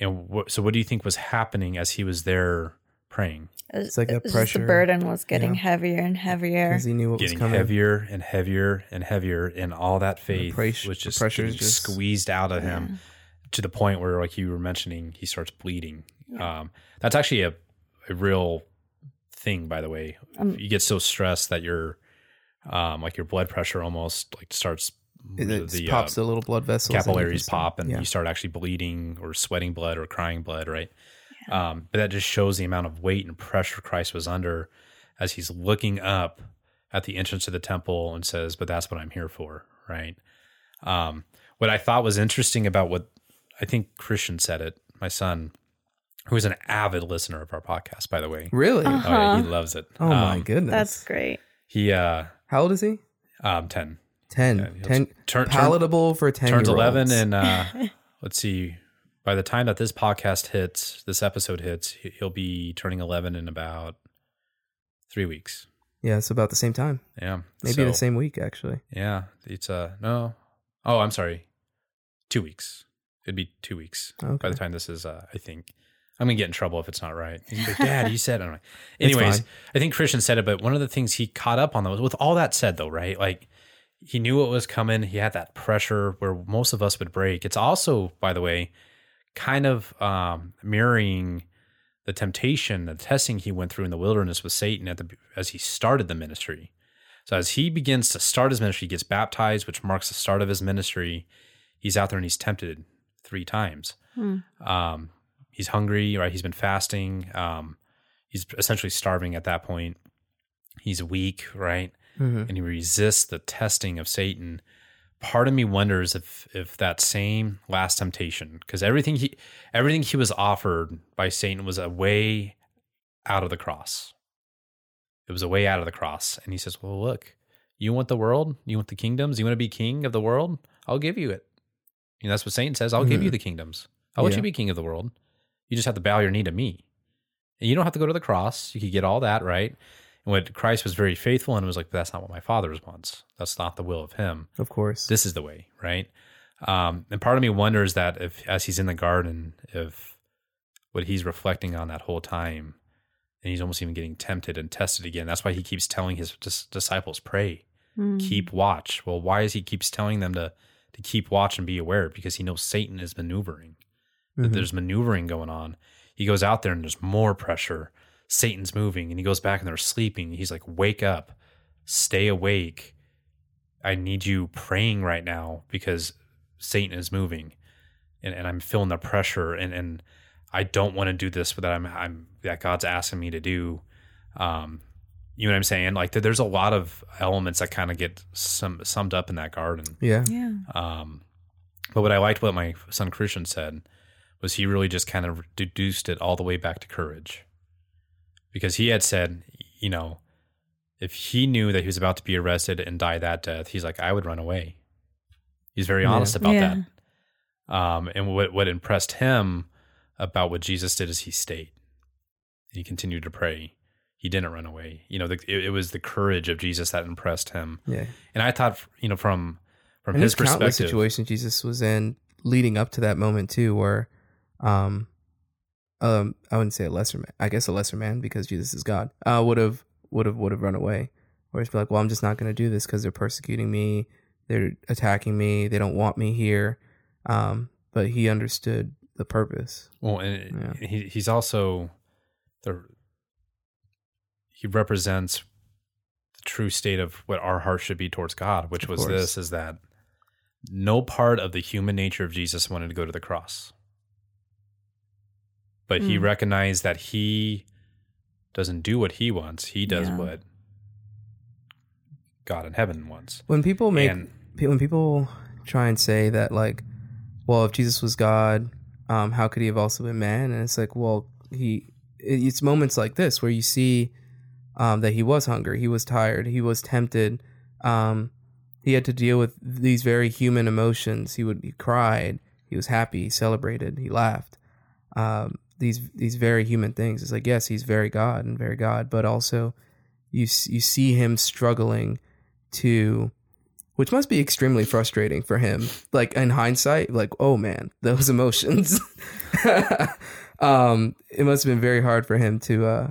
And what, so, what do you think was happening as he was there praying? It's like that It's just pressure, the burden was getting yeah. heavier and heavier. Because he knew what was Getting coming. heavier and heavier and heavier, and all that faith press- was just pressure is just- squeezed out of him to the point where, like you were mentioning, he starts bleeding. Um, that's actually a, a real thing, by the way. Um, you get so stressed that your, um, like your blood pressure almost like starts It, it the, pops uh, the little blood vessels. and you can capillaries see- pop and yeah. you start actually bleeding or sweating blood or crying blood, right? Um, but that just shows the amount of weight and pressure Christ was under as he's looking up at the entrance to the temple and says, But that's what I'm here for, right? Um, what I thought was interesting about what I think Christian said it, my son, who is an avid listener of our podcast, by the way. Really? Oh, yeah, he loves it. Oh my Um, goodness. That's great. He, uh, How old is he? um, 10. 10. Yeah, 10 turn- turn- palatable for 10 turns 11 and uh let's see. By the time that this podcast hits this episode hits he- he'll be turning 11 in about three weeks. Yeah, it's about the same time. yeah Maybe So, the same week, actually. yeah it's uh no. Oh i'm sorry. Two weeks. It'd be two weeks by the time this is uh i think. I'm gonna get in trouble if it's not right. Like, dad you said I'm like, It's anyways i think christian said it but one of the things he caught up on though with all that said though right like he knew what was coming. He had that pressure where most of us would break. It's also by the way kind of um mirroring the temptation the testing he went through in the wilderness with satan at the as he started the ministry. So as he begins to start his ministry he gets baptized which marks the start of his ministry. He's out there and he's tempted three times. Um he's hungry right? He's been fasting. Um he's essentially starving at that point. He's weak right Mhm. and he resists the testing of Satan. Part of me wonders if if that same last temptation, because everything he everything he was offered by Satan was a way out of the cross. It was a way out of the cross, and he says, "Well, look, you want the world, you want the kingdoms, you want to be king of the world. I'll give you it." And that's what Satan says. I'll give you the kingdoms. I'll let Yeah. you be king of the world. You just have to bow your knee to me. And you don't have to go to the cross. You could get all that, right? And what Christ was very faithful and was like, that's not what my father wants. That's not the will of him. Of course. This is the way, right? Um, and part of me wonders that if, as he's in the garden, if what he's reflecting on that whole time, and he's almost even getting tempted and tested again. That's why he keeps telling his dis- disciples, pray, keep watch. Well, why is he keeps telling them to to keep watch and be aware? Because he knows Satan is maneuvering. That Mhm. there's maneuvering going on. He goes out there and there's more pressure. Satan's moving, and he goes back and they're sleeping. He's like, "Wake up, stay awake. I need you praying right now because Satan is moving." and, and I'm feeling the pressure and and I don't want to do this but that I'm I'm that God's asking me to do. Um, you know what I'm saying? Like th- there's a lot of elements that kind of get some summed up in that garden. Yeah. Yeah. Um, but what I liked what my son Christian said was he really just kind of deduced it all the way back to courage. Because he had said, you know, if he knew that he was about to be arrested and die that death, he's like, I would run away. He's very Yeah. honest about Yeah. that. Um, and what what impressed him about what Jesus did is he stayed. He continued to pray. He didn't run away. You know, the, it, it was the courage of Jesus that impressed him. Yeah. And I thought, you know, from from and his there's countless perspective, situations Jesus was in leading up to that moment too, where, um, um, I wouldn't say a lesser man. I guess a lesser man because Jesus is God. Uh, would have would have would have run away, or just be like, well, I'm just not going to do this because they're persecuting me, they're attacking me, they don't want me here. Um, but he understood the purpose. Well, and he he's also the he represents the true state of what our heart should be towards God, which Of was course. this: is that no part of the human nature of Jesus wanted to go to the cross, but he Hmm. recognized that he doesn't do what he wants; he does Yeah. what God in heaven wants. When people make And- when people try and say that like, well, if Jesus was God, um, how could he have also been man? And it's like, well, he it's moments like this where you see um, that he was hungry, he was tired, he was tempted. Um, he had to deal with these very human emotions. He would he cried, he was happy, he celebrated, he laughed. Um, these these very human things. It's like yes, he's very God and very God, but also you you see him struggling to which must be extremely frustrating for him like in hindsight like oh man those emotions um it must have been very hard for him to uh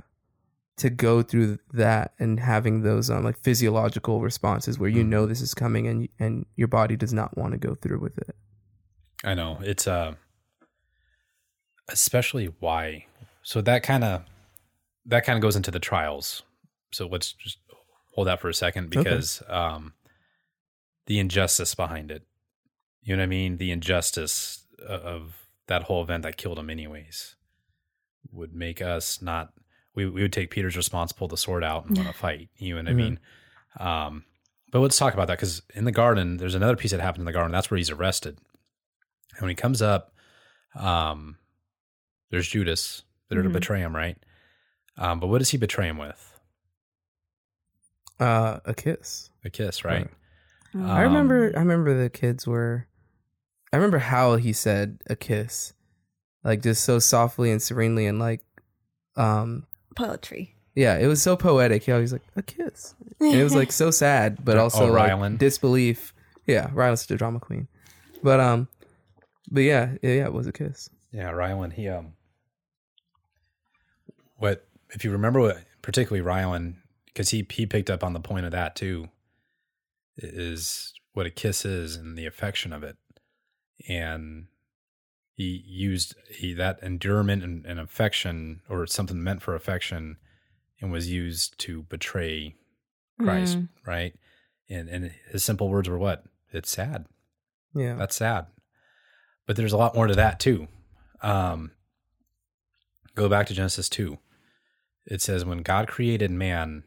to go through that and having those um like physiological responses where you Mm-hmm. know this is coming and and your body does not want to go through with it I know it's uh especially why. So that kind of that kind of goes into the trials. So let's just hold that for a second Okay. because um the injustice behind it. You know what I mean? The injustice o- of that whole event that killed him anyways would make us not we, we would take Peter's response, pull the sword out and want to fight. You know what I Mhm. mean? Um but let's talk about that because in the garden, there's another piece that happened in the garden. That's where he's arrested. And when he comes up, um, there's Judas there to Mhm. betray him, right? Um, but what does he betray him with? uh a kiss A kiss, right? Mm. i remember Um, i remember the kids were i remember how he said a kiss like just so softly and serenely and like um Poetry. Yeah, it was so poetic. He always like a kiss, and it was like so sad, but Oh, also like Rylan. disbelief. Yeah, Rylan's such a drama queen, but um, but yeah, yeah, yeah, it was a kiss. Yeah, Rylan. He um, what if you remember what particularly Rylan because he he picked up on the point of that too. Is what a kiss is and the affection of it, and he used he that endearment and, and affection or something meant for affection, and was used to betray Christ, Mm. right? And and his simple words were what? It's sad. Yeah, That's sad. But there's a lot more to that too. Um, go back to Genesis 2. It says, when God created man,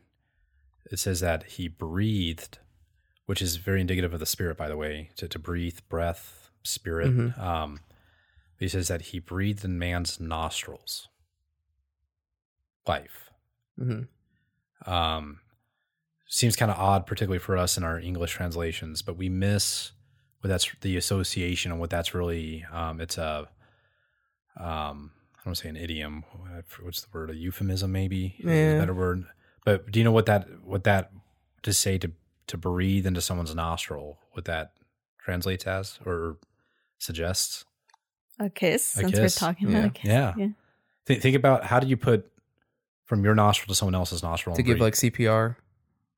it says that he breathed, which is very indicative of the spirit, by the way, to, to breathe, breath, spirit. Mhm. Um, he says that he breathed in man's nostrils life. hmm Um, seems kind of odd, particularly for us in our English translations, but we miss what that's the association and what that's really. Um, it's a, um, I don't want to say an idiom. Uh, what's the word? A euphemism, maybe. Is Yeah. a better word. But do you know what that what that to say to to breathe into someone's nostril? What that translates as or suggests? A kiss. A since kiss, we're talking yeah. about a kiss. Yeah. Think think about how do you put from your nostril to someone else's nostril to and give breathe, like CPR.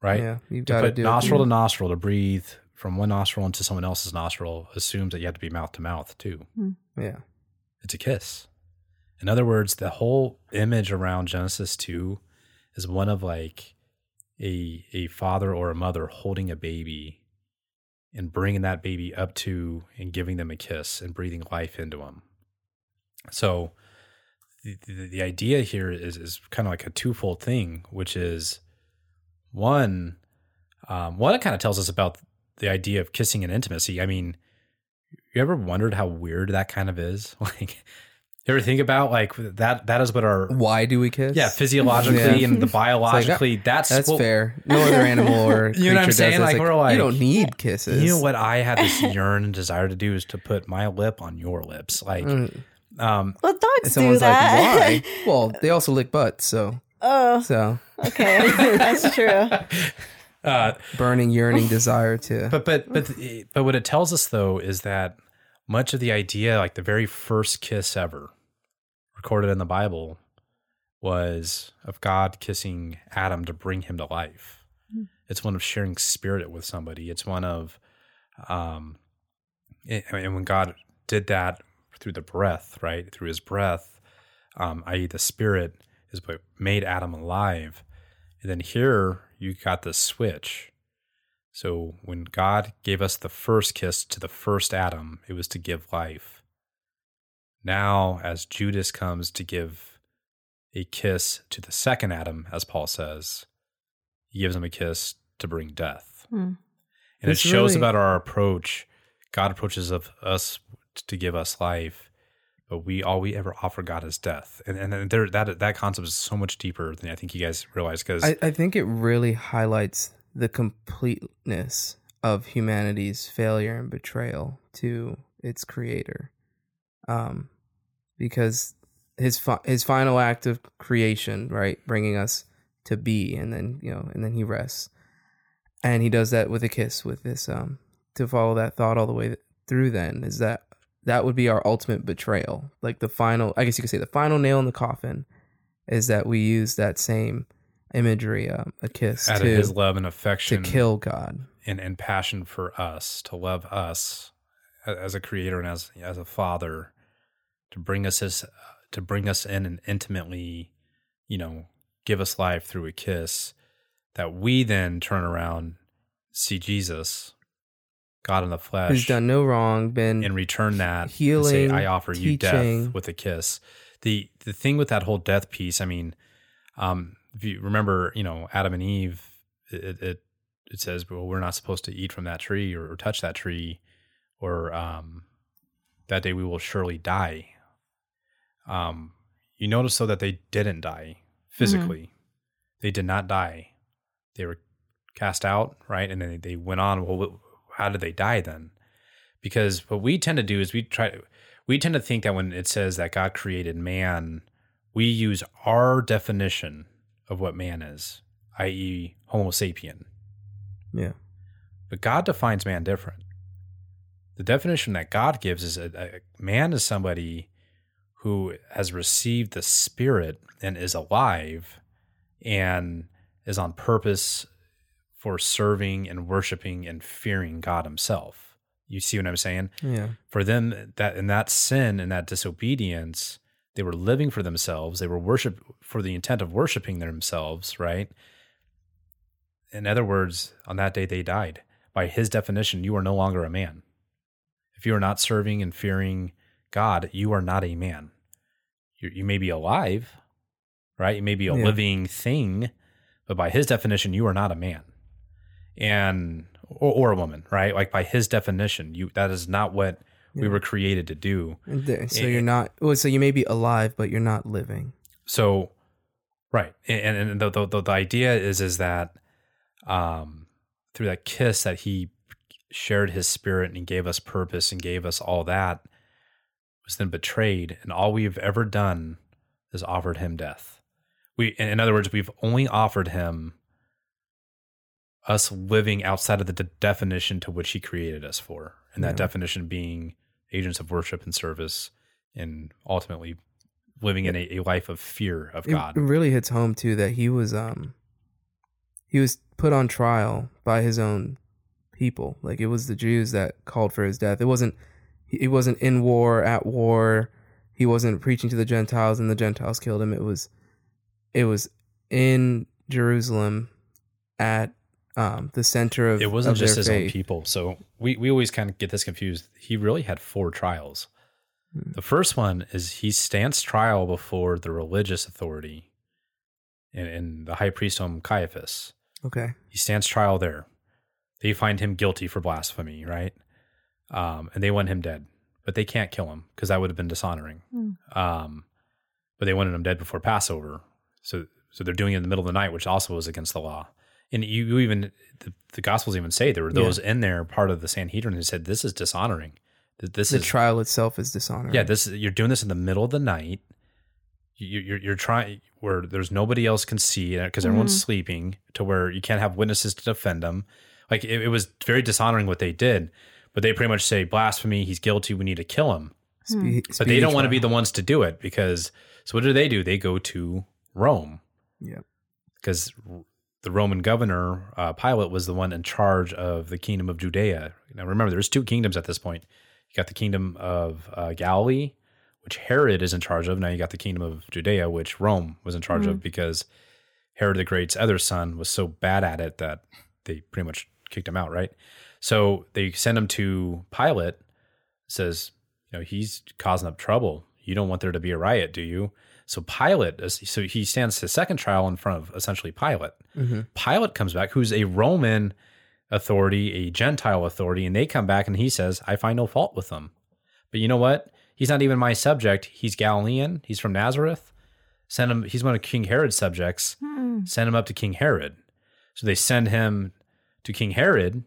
right Yeah, you've to got to put do nostril it. to nostril to breathe from one nostril into someone else's nostril assumes that you have to be mouth to mouth too. Hmm. Yeah, It's a kiss. In other words, the whole image around Genesis 2 is one of like a a father or a mother holding a baby and bringing that baby up to and giving them a kiss and breathing life into them. So the, the, the idea here is is kind of like a twofold thing, which is one, um, one it kind of tells us about the idea of kissing and intimacy. I mean, you ever wondered how weird that kind of is? Like, you ever think about like that? That is what our Why do we kiss? yeah physiologically Yeah. and the biologically. that's That's what- fair. No other animal or You know what I'm creature does saying? this. Like, we're like- you don't need kisses. You know what I had this yearn and desire to do is to put my lip on your lips, like. Mm. Um, Well, dogs And do that. like, why? Well, they also lick butts, so oh, so okay, that's true. uh, burning, yearning desire to. but but but but what it tells us though is that much of the idea, like the very first kiss ever recorded in the Bible, was of God kissing Adam to bring him to life. It's one of sharing spirit with somebody. It's one of, um, it- and when God did that through the breath, right through His breath, um, i.e., the Spirit, is what made Adam alive. And then here you got the switch. So when God gave us the first kiss to the first Adam, it was to give life. Now, as Judas comes to give a kiss to the second Adam, as Paul says, he gives him a kiss to bring death. Hmm. And It's it shows really- about our approach. God approaches of us to give us life, but we all we ever offer God is death. And and then there that that concept is so much deeper than I think you guys realize because I, I think it really highlights the completeness of humanity's failure and betrayal to its creator. Um, because his fi- his final act of creation, right, bringing us to be, and then you know, and then he rests, and he does that with a kiss. With this, um, to follow that thought all the way through, then is that that would be our ultimate betrayal, like the final. I guess you could say the final nail in the coffin is that we use that same imagery, um, a kiss out to of his love and affection to kill God. and, and passion for us, to love us as a creator and as as a father, to bring us his to bring us in and intimately, you know, give us life through a kiss, that we then turn around, see Jesus, God in the flesh, Who's done no wrong, been and return that and healing, say, I offer you death with a kiss. The the thing with that whole death piece, I mean, um, if you remember, you know, Adam and Eve, it it, it says, well, we're not supposed to eat from that tree or, or touch that tree, or um, that day we will surely die. Um, you notice though that they didn't die physically; they did not die. They were cast out, right? And then they, they went on. Well, how did they die then? Because what we tend to do is we try to, we tend to think that when it says that God created man, we use our definition of what man is, i.e., Homo sapien. yeah. But God defines man different. The definition that God gives is a, a uh, man is somebody who has received the Spirit and is alive and is on purpose for serving and worshiping and fearing God Himself. You see what I'm saying? Yeah. For them, that in that sin and that disobedience, they were living for themselves. They were worship for the intent of worshiping themselves, right? In other words, on that day they died. By his definition, you are no longer a man. If you are not serving and fearing God, you are not a man. You, you may be alive, right? You may be a Yeah. living thing, but by his definition, you are not a man, and or, or a woman, right? Like by his definition, you that is not what we were created to do. So you're not. Well, so you may be alive, but you're not living. So, right, and and the the, the, the idea is is that um, through that kiss that he shared his spirit and gave us purpose and gave us all that was then betrayed, and all we've ever done is offered him death. We, in in other words, we've only offered him us living outside of the de- definition to which he created us for, and that Yeah. definition being agents of worship and service, and ultimately living in a, a life of fear of God. It, really hits home too that he was um he was put on trial by his own people. Like it was the Jews that called for his death. It wasn't he he wasn't in war at war. He wasn't preaching to the Gentiles and the Gentiles killed him. It was it was in Jerusalem at um, the center of it wasn't of just their his own people. So we, we always kind of get this confused. He really had four trials. Hmm. The first one is he stands trial before the religious authority and, and the high priest um, Caiaphas. Okay. He stands trial there. They find him guilty for blasphemy, right? Um, and they want him dead, but they can't kill him because that would have been dishonoring. Um, but they wanted him dead before Passover, so so they're doing it in the middle of the night, which also was against the law. And you, you even the, the Gospels even say there were those in there, part of the Sanhedrin, who said this is dishonoring. This The is trial itself is dishonoring. yeah, this you're doing this in the middle of the night. You, you're you're trying where there's nobody else can see because everyone's mm-hmm. sleeping to where you can't have witnesses to defend them. Like it, it was very dishonoring what they did, but they pretty much say blasphemy. He's guilty. We need to kill him. Spe- hmm. But they don't want to be the ones to do it because so what do they do? They go to Rome Yep. because the Roman governor uh, Pilate was the one in charge of the kingdom of Judea. Now remember, there's two kingdoms at this point. You got the kingdom of uh, Galilee, which Herod is in charge of. Now you got the kingdom of Judea, which Rome was in charge of because Herod the Great's other son was so bad at it that they pretty much kicked him out. Right. So they send him to Pilate. Says, you know, he's causing up trouble. You don't want there to be a riot, do you? So Pilate, uh, so he stands his second trial in front of essentially Pilate. Mm-hmm. Pilate comes back, who's a Roman authority, a Gentile authority, and they come back and he says, I find no fault with them. But you know what? He's not even my subject. He's Galilean. He's from Nazareth. Send him. He's one of King Herod's subjects. Hmm. Send him up to King Herod. So they send him to King Herod.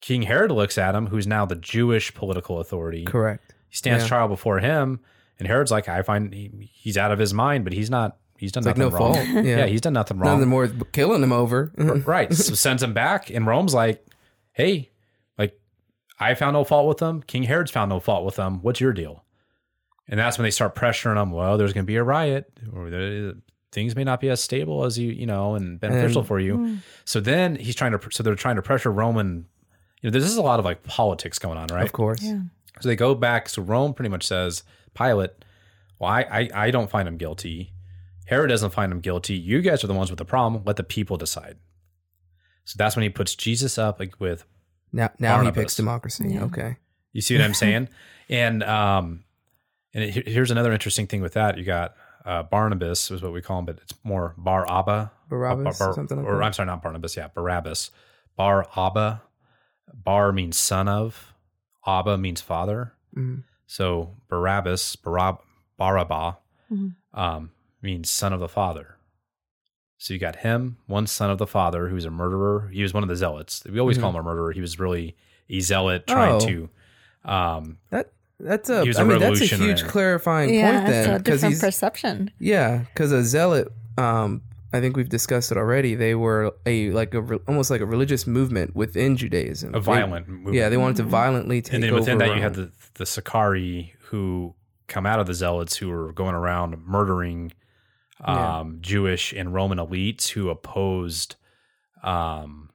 King Herod looks at him, who's now the Jewish political authority. Correct. He stands Yeah. trial before him, and Herod's like, I find he, he's out of his mind, but he's not. He's done It's like nothing no wrong. fault. Yeah. he's done nothing wrong. Nothing more killing him over. right. So sends him back, and Rome's like, "Hey, like, I found no fault with them. King Herod's found no fault with them. What's your deal?" And that's when they start pressuring him. Well, there's going to be a riot, or the, things may not be as stable as you, you know, and beneficial And- for you. Hmm. So then he's trying to. So they're trying to pressure Roman. You know, this is a lot of like politics going on, right? Of course. So they go back. So Rome pretty much says, Pilate, well, I, I, I don't find him guilty. Herod doesn't find him guilty. You guys are the ones with the problem. Let the people decide. So that's when he puts Jesus up like with Now, now he picks democracy. Okay. you see what I'm saying? and um, and it, here's another interesting thing with that. You got uh, Barnabas is what we call him, but it's more Bar Abba. Barabbas, Bar- something like or that. I'm sorry, not Barnabas. Yeah, Barabbas. Bar Abba. Bar means son of. Abba means father. Mhm. So Barabbas, Barab, Barabba, Mm-hmm. um, means son of the father. So you got him, one son of the father, who's a murderer. He was one of the zealots. We always call him a murderer. He was really a zealot trying Mm-hmm. Oh. to. Um, That that's a. He was I a mean, that's a huge clarifying Yeah, point it's then, a because different he's perception. yeah, because a zealot. Um, I think we've discussed it already. They were a like a re- almost like a religious movement within Judaism. a They- violent movement. yeah, they wanted to violently take and then over. within that, you had the the Sicarii who come out of the zealots who were going around murdering Yeah. um, Jewish and Roman elites who opposed, um,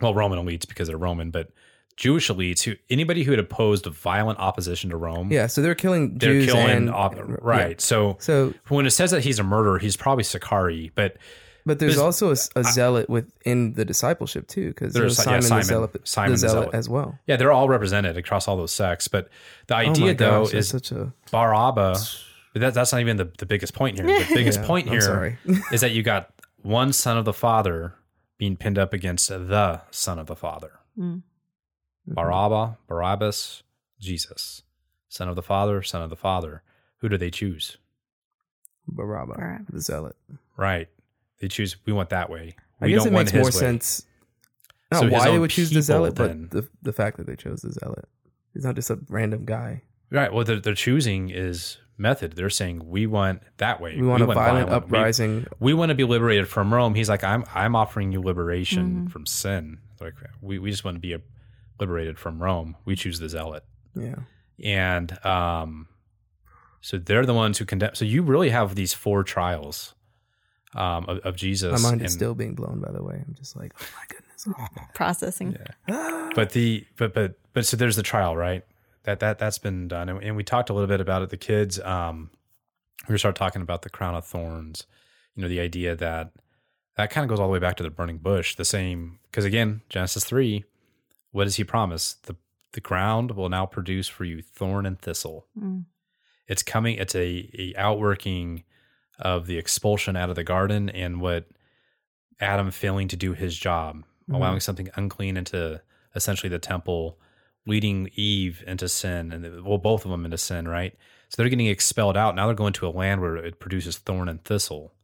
well, Roman elites because they're Roman, but Jewish elites who anybody who had opposed violent opposition to Rome, yeah. So they're killing they're Jews killing and op- uh, yeah. right. So So, when it says that he's a murderer, he's probably Sicarii, but but there's There's- also a, s- a zealot within the discipleship too, because There's- there's yeah, Simon, Simon- the zealot, Simon the the zealot zealot. as well. yeah, they're all represented across all those sects. But the Oh idea my though gosh, is such a Bar Abba. That, that's not even the, the biggest point here. The biggest Yeah, point I'm here sorry. is that you got one son of the father being pinned up against the son of the father. Hmm. Barabba, Barabbas, Jesus. Son of the father, son of the father. Who do they choose? Barabba, Barabbas. the zealot. Right. They choose, we want that way. I We guess don't it want makes more way. sense. Not So why they would choose the zealot, then- but the the fact that they chose the zealot. He's not just a random guy. Right. What they're, they're choosing is method. They're saying, we want that way. We want a violent, We- uprising. we want to be liberated from Rome. He's like, I'm I'm offering you liberation Mm-hmm. from sin. Like we, we just want to be liberated from Rome. We choose the zealot. yeah. And um so they're the ones who condemn so you really have these four trials um of, of Jesus. My mind is and- still being blown. By the way, I'm just like, oh my goodness. Processing. but the but but but so there's the trial, right? That that that's been done. And, and we talked a little bit about it. The kids, um we start talking about the crown of thorns, you know, the idea that that kind of goes all the way back to the burning bush. The same, because again, Genesis 3, what does he promise? The, the ground will now produce for you thorn and thistle. Mm. It's coming, it's a, a outworking of the expulsion out of the garden and what Adam failing to do his job, mm-hmm. allowing something unclean into essentially the temple, leading Eve into sin, and well, both of them into sin, right? So they're getting expelled out. Now they're going to a land where it produces thorn and thistle,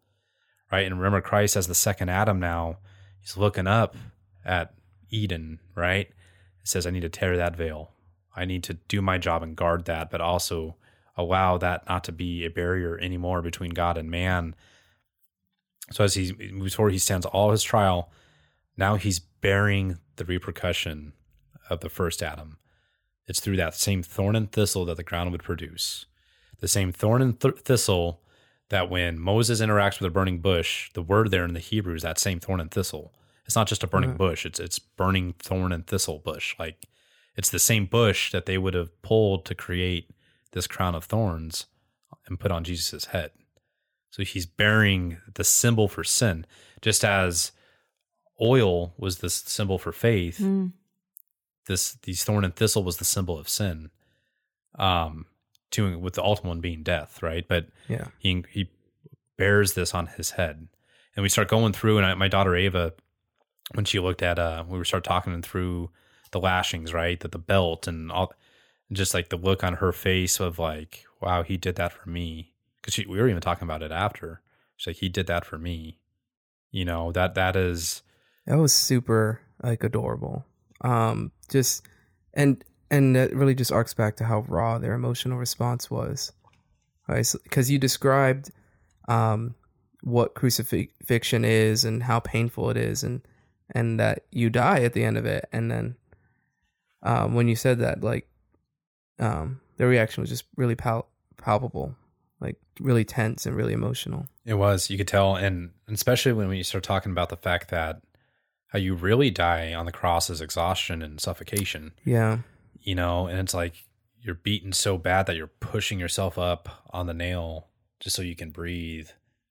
right? And remember, Christ as the second Adam now, he's looking up at Eden, right? It says, I need to tear that veil. I need to do my job and guard that, but also allow that not to be a barrier anymore between God and man. So as he moves forward, he stands all his trial. Now he's bearing the repercussion of the first Adam. It's through that same thorn and thistle that the ground would produce. The same thorn and th- thistle that when Moses interacts with a burning bush, the word there in the Hebrew is that same thorn and thistle. It's not just a burning bush, it's it's burning thorn and thistle bush. Like it's the same bush that they would have pulled to create this crown of thorns and put on Jesus' head. So he's bearing the symbol for sin, just as oil was the symbol for faith. This these thorn and thistle was the symbol of sin. Um, to with the ultimate one being death, right? But Yeah. he he bears this on his head, and we start going through. And I, my daughter Ava, when she looked at, uh, we were start talking through the lashings, right? That the belt and all, just like the look on her face of like, wow, he did that for me. Because we were even talking about it after. She's like, he did that for me. You know that that is That was super like adorable. Um, just and and that really just arcs back to how raw their emotional response was, right? Because you described um, what crucifixion is and how painful it is, and and that you die at the end of it, and then um, when you said that, like, um, their reaction was just really pal- palpable, like really tense and really emotional. It was. You could tell, and especially when you start talking about the fact that how you really die on the cross is exhaustion and suffocation. Yeah, You know, and it's like you're beaten so bad that you're pushing yourself up on the nail just so you can breathe,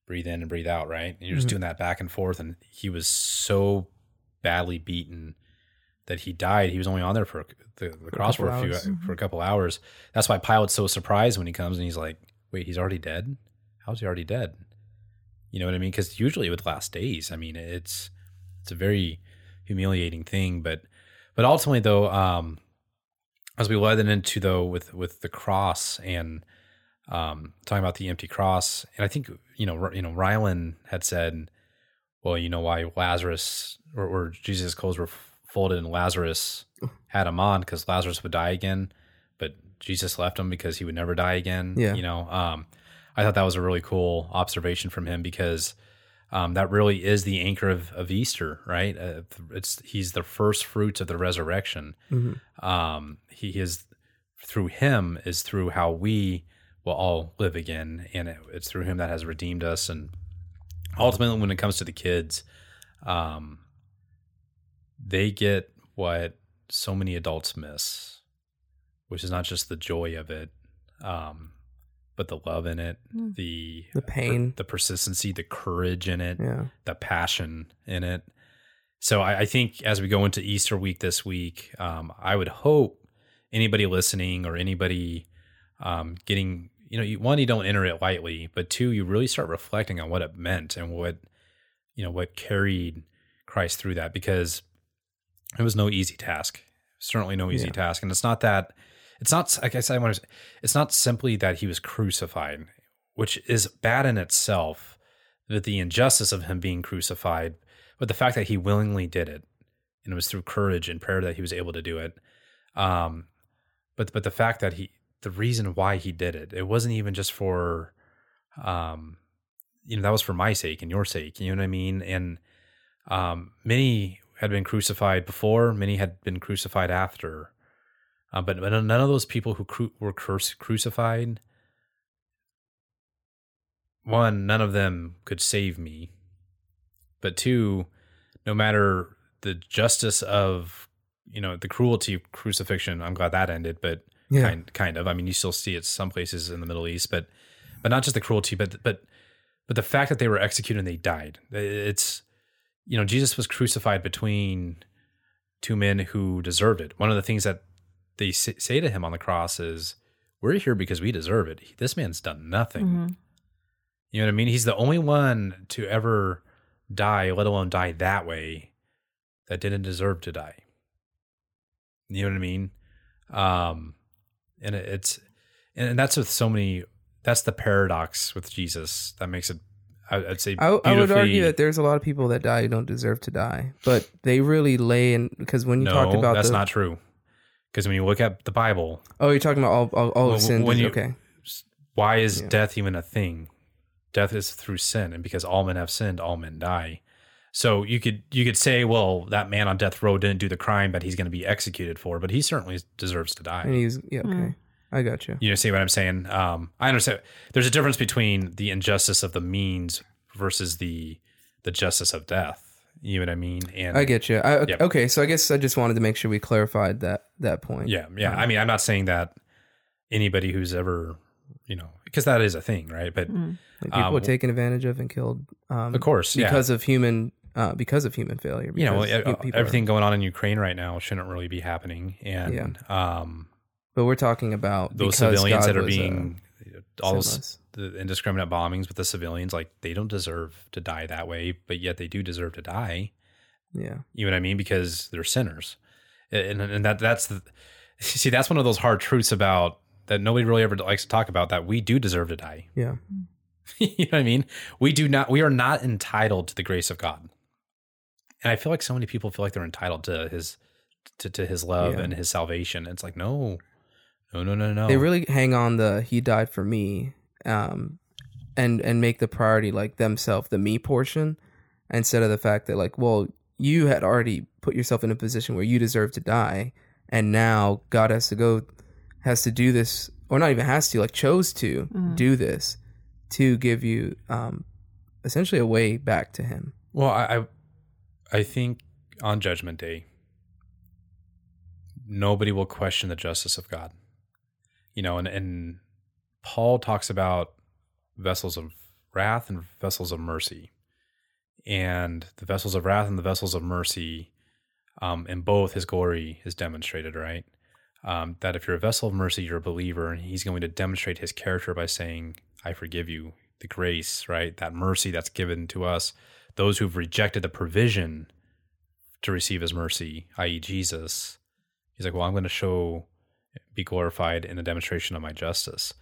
breathe in and breathe out, right? And you're just doing that back and forth. And he was so badly beaten that he died. He was only on there for the, the cross for a few hours. for a couple hours. That's why Pilate's so surprised when he comes and he's like, "Wait, he's already dead? How's he already dead?" You know what I mean? Because usually it would last days. I mean, it's it's a very humiliating thing. But but ultimately, though, um, as we led it into though with with the cross and um, talking about the empty cross, and I think you know you know Rylan had said, well, you know why Lazarus or, or Jesus' clothes were folded and Lazarus had him on because Lazarus would die again, but Jesus left him because he would never die again. Yeah. you know, um, I thought that was a really cool observation from him because um, that really is the anchor of, of Easter, right? Uh, it's he's the first fruits of the resurrection. Um, he is through him is through how we will all live again, and it, it's through him that has redeemed us. And ultimately, when it comes to the kids, um, they get what so many adults miss, which is not just the joy of it, um, but the love in it, the The pain. the persistency, the courage in it, yeah. the passion in it. So I, I think as we go into Easter week this week, um, I would hope anybody listening or anybody um, getting, you know, you, one, you don't enter it lightly, but two, you really start reflecting on what it meant and what, you know, what carried Christ through that because it was no easy task. Certainly no easy Yeah. task. And it's not that, it's not, like I said, I want to- say it's not simply that he was crucified, which is bad in itself, that the injustice of him being crucified, but the fact that he willingly did it, and it was through courage and prayer that he was able to do it. Um, but but the fact that he, the reason why he did it, it wasn't even just for, um, you know, that was for my sake and your sake. You know what I mean? And um, many had been crucified before, many had been crucified after. Uh, but, none of those people who cru- were cru- crucified, one, none of them could save me. But two, no matter the justice of, you know, the cruelty of crucifixion, I'm glad that ended, but Yeah. kind, kind of. I mean, you still see it some places in the Middle East, but, but not just the cruelty, but, but, but the fact that they were executed and they died. It's, you know, Jesus was crucified between two men who deserved it. One of the things that they say to him on the cross is, "We're here because we deserve it. This man's done nothing." Mhm. You know what I mean? He's the only one to ever die, let alone die that way, that didn't deserve to die. You know what I mean? Um, and it- it's and that's with so many. That's the paradox with Jesus that makes it. I- I'd say I, I would argue that there's a lot of people that die who don't deserve to die, but they really lay in because when you no, talked about that's the, not true. Because when you look at the Bible, oh, you're talking about all all, all Well, of sin. when you- okay, why is Yeah. death even a thing? Death is through sin, and because all men have sinned, all men die. So you could you could say, well, that man on death row didn't do the crime that he's going to be executed for, but he certainly deserves to die. and he's yeah. Okay, Mm. I got you. You know, see what I'm saying? Um, I understand. There's a difference between the injustice of the means versus the the justice of death. You know what I mean? And I get you. I, Yep. Okay, so I guess I just wanted to make sure we clarified that that point. Yeah, yeah. I mean, I'm not saying that anybody who's ever, you know, because that is a thing, right? But Mm. Like people Um, were taken advantage of and killed. Um, of course, yeah. because of human uh, because of human failure. you know, because e- are- everything going on in Ukraine right now shouldn't really be happening, and um, but we're talking about those civilians God that are uh, being all those sinless. the indiscriminate bombings with the civilians, like they don't deserve to die that way, but yet they do deserve to die. yeah, You know what I mean? Because they're sinners, and and that that's the see that's one of those hard truths about that nobody really ever likes to talk about that we do deserve to die. yeah, you know what I mean? We do not. We are not entitled to the grace of God, and I feel like so many people feel like they're entitled to His to, to His love Yeah. and His salvation. It's like no, no, no, no, no. they really hang on the "He died for me," um, and and make the priority like themselves, the me portion, instead of the fact that like, well, you had already put yourself in a position where you deserve to die, and now God has to go, has to do this, or not even has to, like chose to do this, to give you, um, essentially a way back to Him. Well, I, I I think on Judgment Day, nobody will question the justice of God. You know, and and Paul talks about vessels of wrath and vessels of mercy, and the vessels of wrath and the vessels of mercy, um, in both His glory is demonstrated. Right, um, that if you're a vessel of mercy, you're a believer, and He's going to demonstrate His character by saying, "I forgive you." The grace, right? That mercy that's given to us those who've rejected the provision to receive his mercy, i.e., Jesus, he's like, Well, I'm going to show, be glorified in the demonstration of my justice.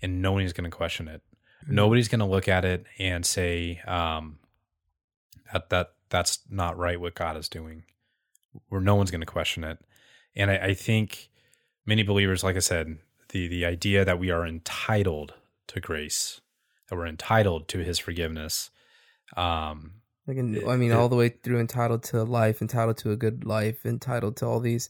And no one is going to question it. Nobody's going to look at it and say, um, that, that that's not right what God is doing. Where no one's going to question it. And I, I think many believers, like I said, the the idea that we are entitled to grace, that we're entitled to his forgiveness, um, Like, in, It- I mean, it- all the way through entitled to life, entitled to a good life, entitled to all these,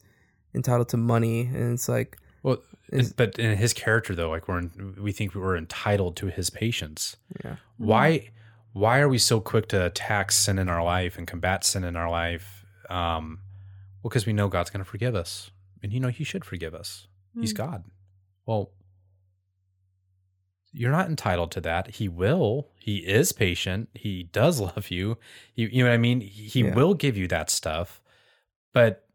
entitled to money, and it's like, Well, Is- but in his character though, like we're in, we think we're entitled to his patience. yeah, Why why are we so quick to attack sin in our life and combat sin in our life? Um, well, because we know God's going to forgive us, and you know He should forgive us. He's God. Well, you're not entitled to that. He will. He is patient. He does love you. You, you know what I mean. He Yeah. will give you that stuff, but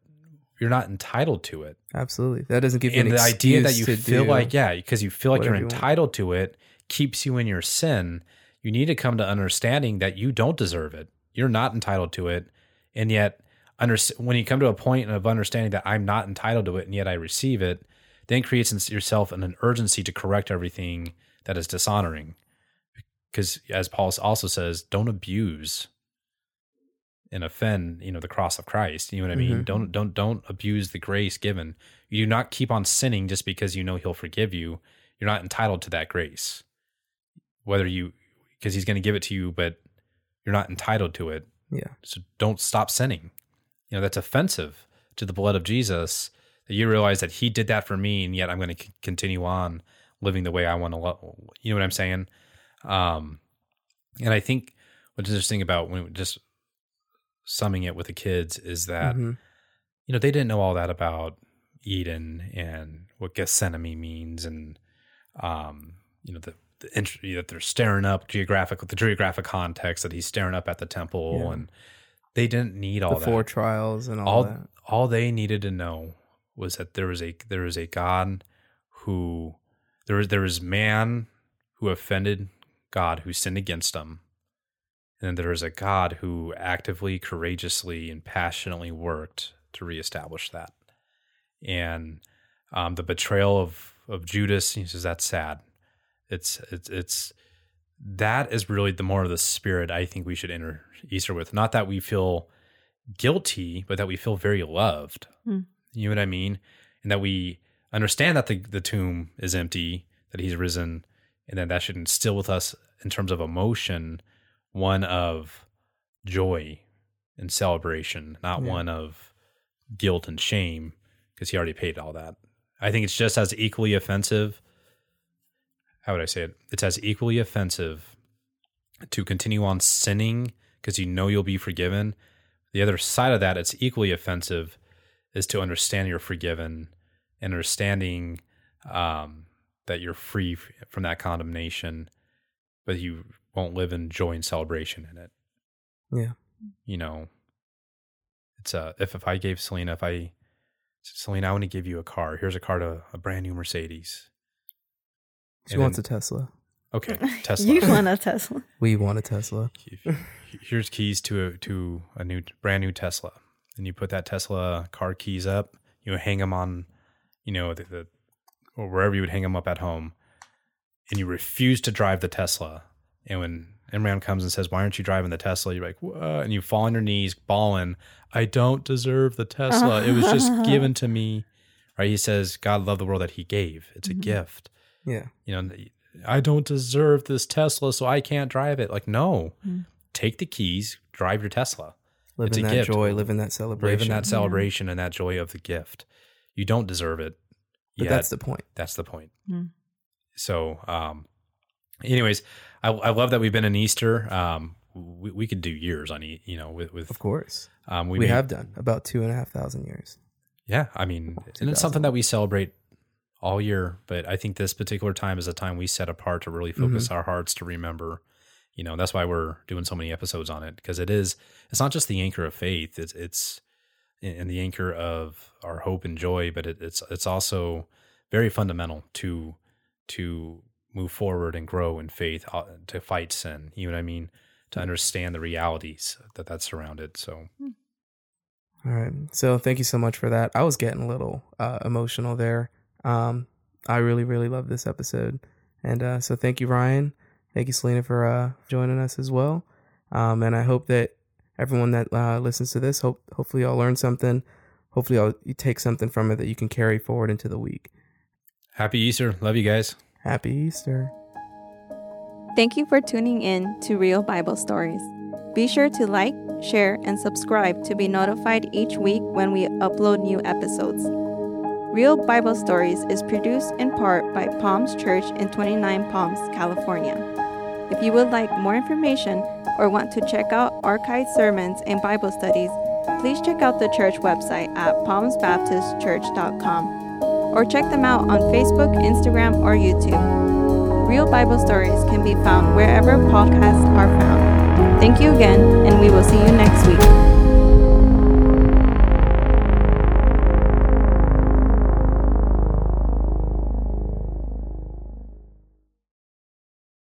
you're not entitled to it absolutely. That doesn't give you and an the idea that you feel like yeah because you feel like you're whatever you entitled to it keeps you in your sin you need to come to understanding that you don't deserve it you're not entitled to it and yet under, when you come to a point of understanding that i'm not entitled to it and yet i receive it then creates in yourself an, an urgency to correct everything that is dishonoring. Because as paul also says don't abuse and offend you know the cross of christ. You know what i mean? Mhm. don't don't don't abuse the grace given. You do not keep on sinning just because you know he'll forgive you. You're not entitled to that grace. Whether you because he's going to give it to you but you're not entitled to it. Yeah, so don't stop sinning. You know that's offensive to the blood of jesus that you realize that he did that for me and yet i'm going to c- continue on living the way i want to love you know what i'm saying um and i think what's interesting about when just summing it with the kids is that Mhm. you know they didn't know all that about eden and what gethsemane means and um you know the, the int- that they're staring up geographic the geographic context that he's staring up at the temple Yeah. and they didn't need all Before that. trials and all, all that. all they needed to know was that there was a there was a God who there was there was man who offended God who sinned against him. And there was a God who actively, courageously, and passionately worked to reestablish that. And um, the betrayal of of Judas, he says that's sad. It's it's it's that is really the more of the spirit I think we should enter Easter with. Not that we feel guilty, but that we feel very loved. Hmm. You know what I mean? And that we understand that the, the tomb is empty, that he's risen, and that that should instill with us in terms of emotion one of joy and celebration, not Yeah. one of guilt and shame, because he already paid all that. I think it's just as equally offensive. How would I say it? It's as equally offensive to continue on sinning because you know you'll be forgiven. The other side of that, it's equally offensive, is to understand you're forgiven and understanding um, that you're free from that condemnation, but you won't live in joy and celebration in it. Yeah. You know, it's a if if I gave Selena, if I Selena, I want to give you a car. Here's a car to a brand new Mercedes. She And wants then- a Tesla. Okay, Tesla. You want a Tesla? We want a Tesla. here's keys to a to a new brand new Tesla, and you put that Tesla car keys up. You hang them on, you know, the, the or wherever you would hang them up at home, and you refuse to drive the Tesla. And when Imran comes and says, "Why aren't you driving the Tesla?" You're like, "What?" And you fall on your knees, bawling, "I don't deserve the Tesla. It was just uh-huh. given to me." Right? He says, "God loved the world that He gave. It's a mm-hmm. gift." Yeah. you know, I don't deserve this Tesla, so I can't drive it. Like, no, mm. take the keys, drive your Tesla. Live It's in that gift. joy, live in that celebration. Live in that mm-hmm. celebration and that joy of the gift. You don't deserve it. But yet. that's the point. that's the point. Mm. So, um, anyways, I, I love that we've been in Easter. Um, we, we could do years on, e- you know, with, with Of course. um, We, may- have done about two and a half thousand years. Yeah, I mean, and it's something that we celebrate all year, but I think this particular time is a time we set apart to really focus Mm-hmm. our hearts to remember. You know, that's why we're doing so many episodes on it because it is. It's not just the anchor of faith; it's it's and the anchor of our hope and joy, but it, it's it's also very fundamental to to move forward and grow in faith, uh, to fight sin. You know what I mean? To understand the realities that that surround it. So All right. So thank you so much for that. I was getting a little uh, emotional there. Um, I really, really love this episode. And uh, so thank you, Ryan. Thank you, Selena, for uh, joining us as well. Um, and I hope that everyone that uh, listens to this, hope hopefully y'all learn something. Hopefully y'all you take something from it that you can carry forward into the week. happy Easter! Love you guys. Happy Easter. Thank you for tuning in to Real Bible Stories. Be sure to like, share, and subscribe to be notified each week when we upload new episodes. Real Bible Stories is produced in part by Palms Church in 29 Palms, California. If you would like more information or want to check out archived sermons and Bible studies, please check out the church website at palmsbaptistchurch.com or check them out on Facebook, Instagram, or YouTube. Real Bible Stories can be found wherever podcasts are found. Thank you again, and we will see you next week.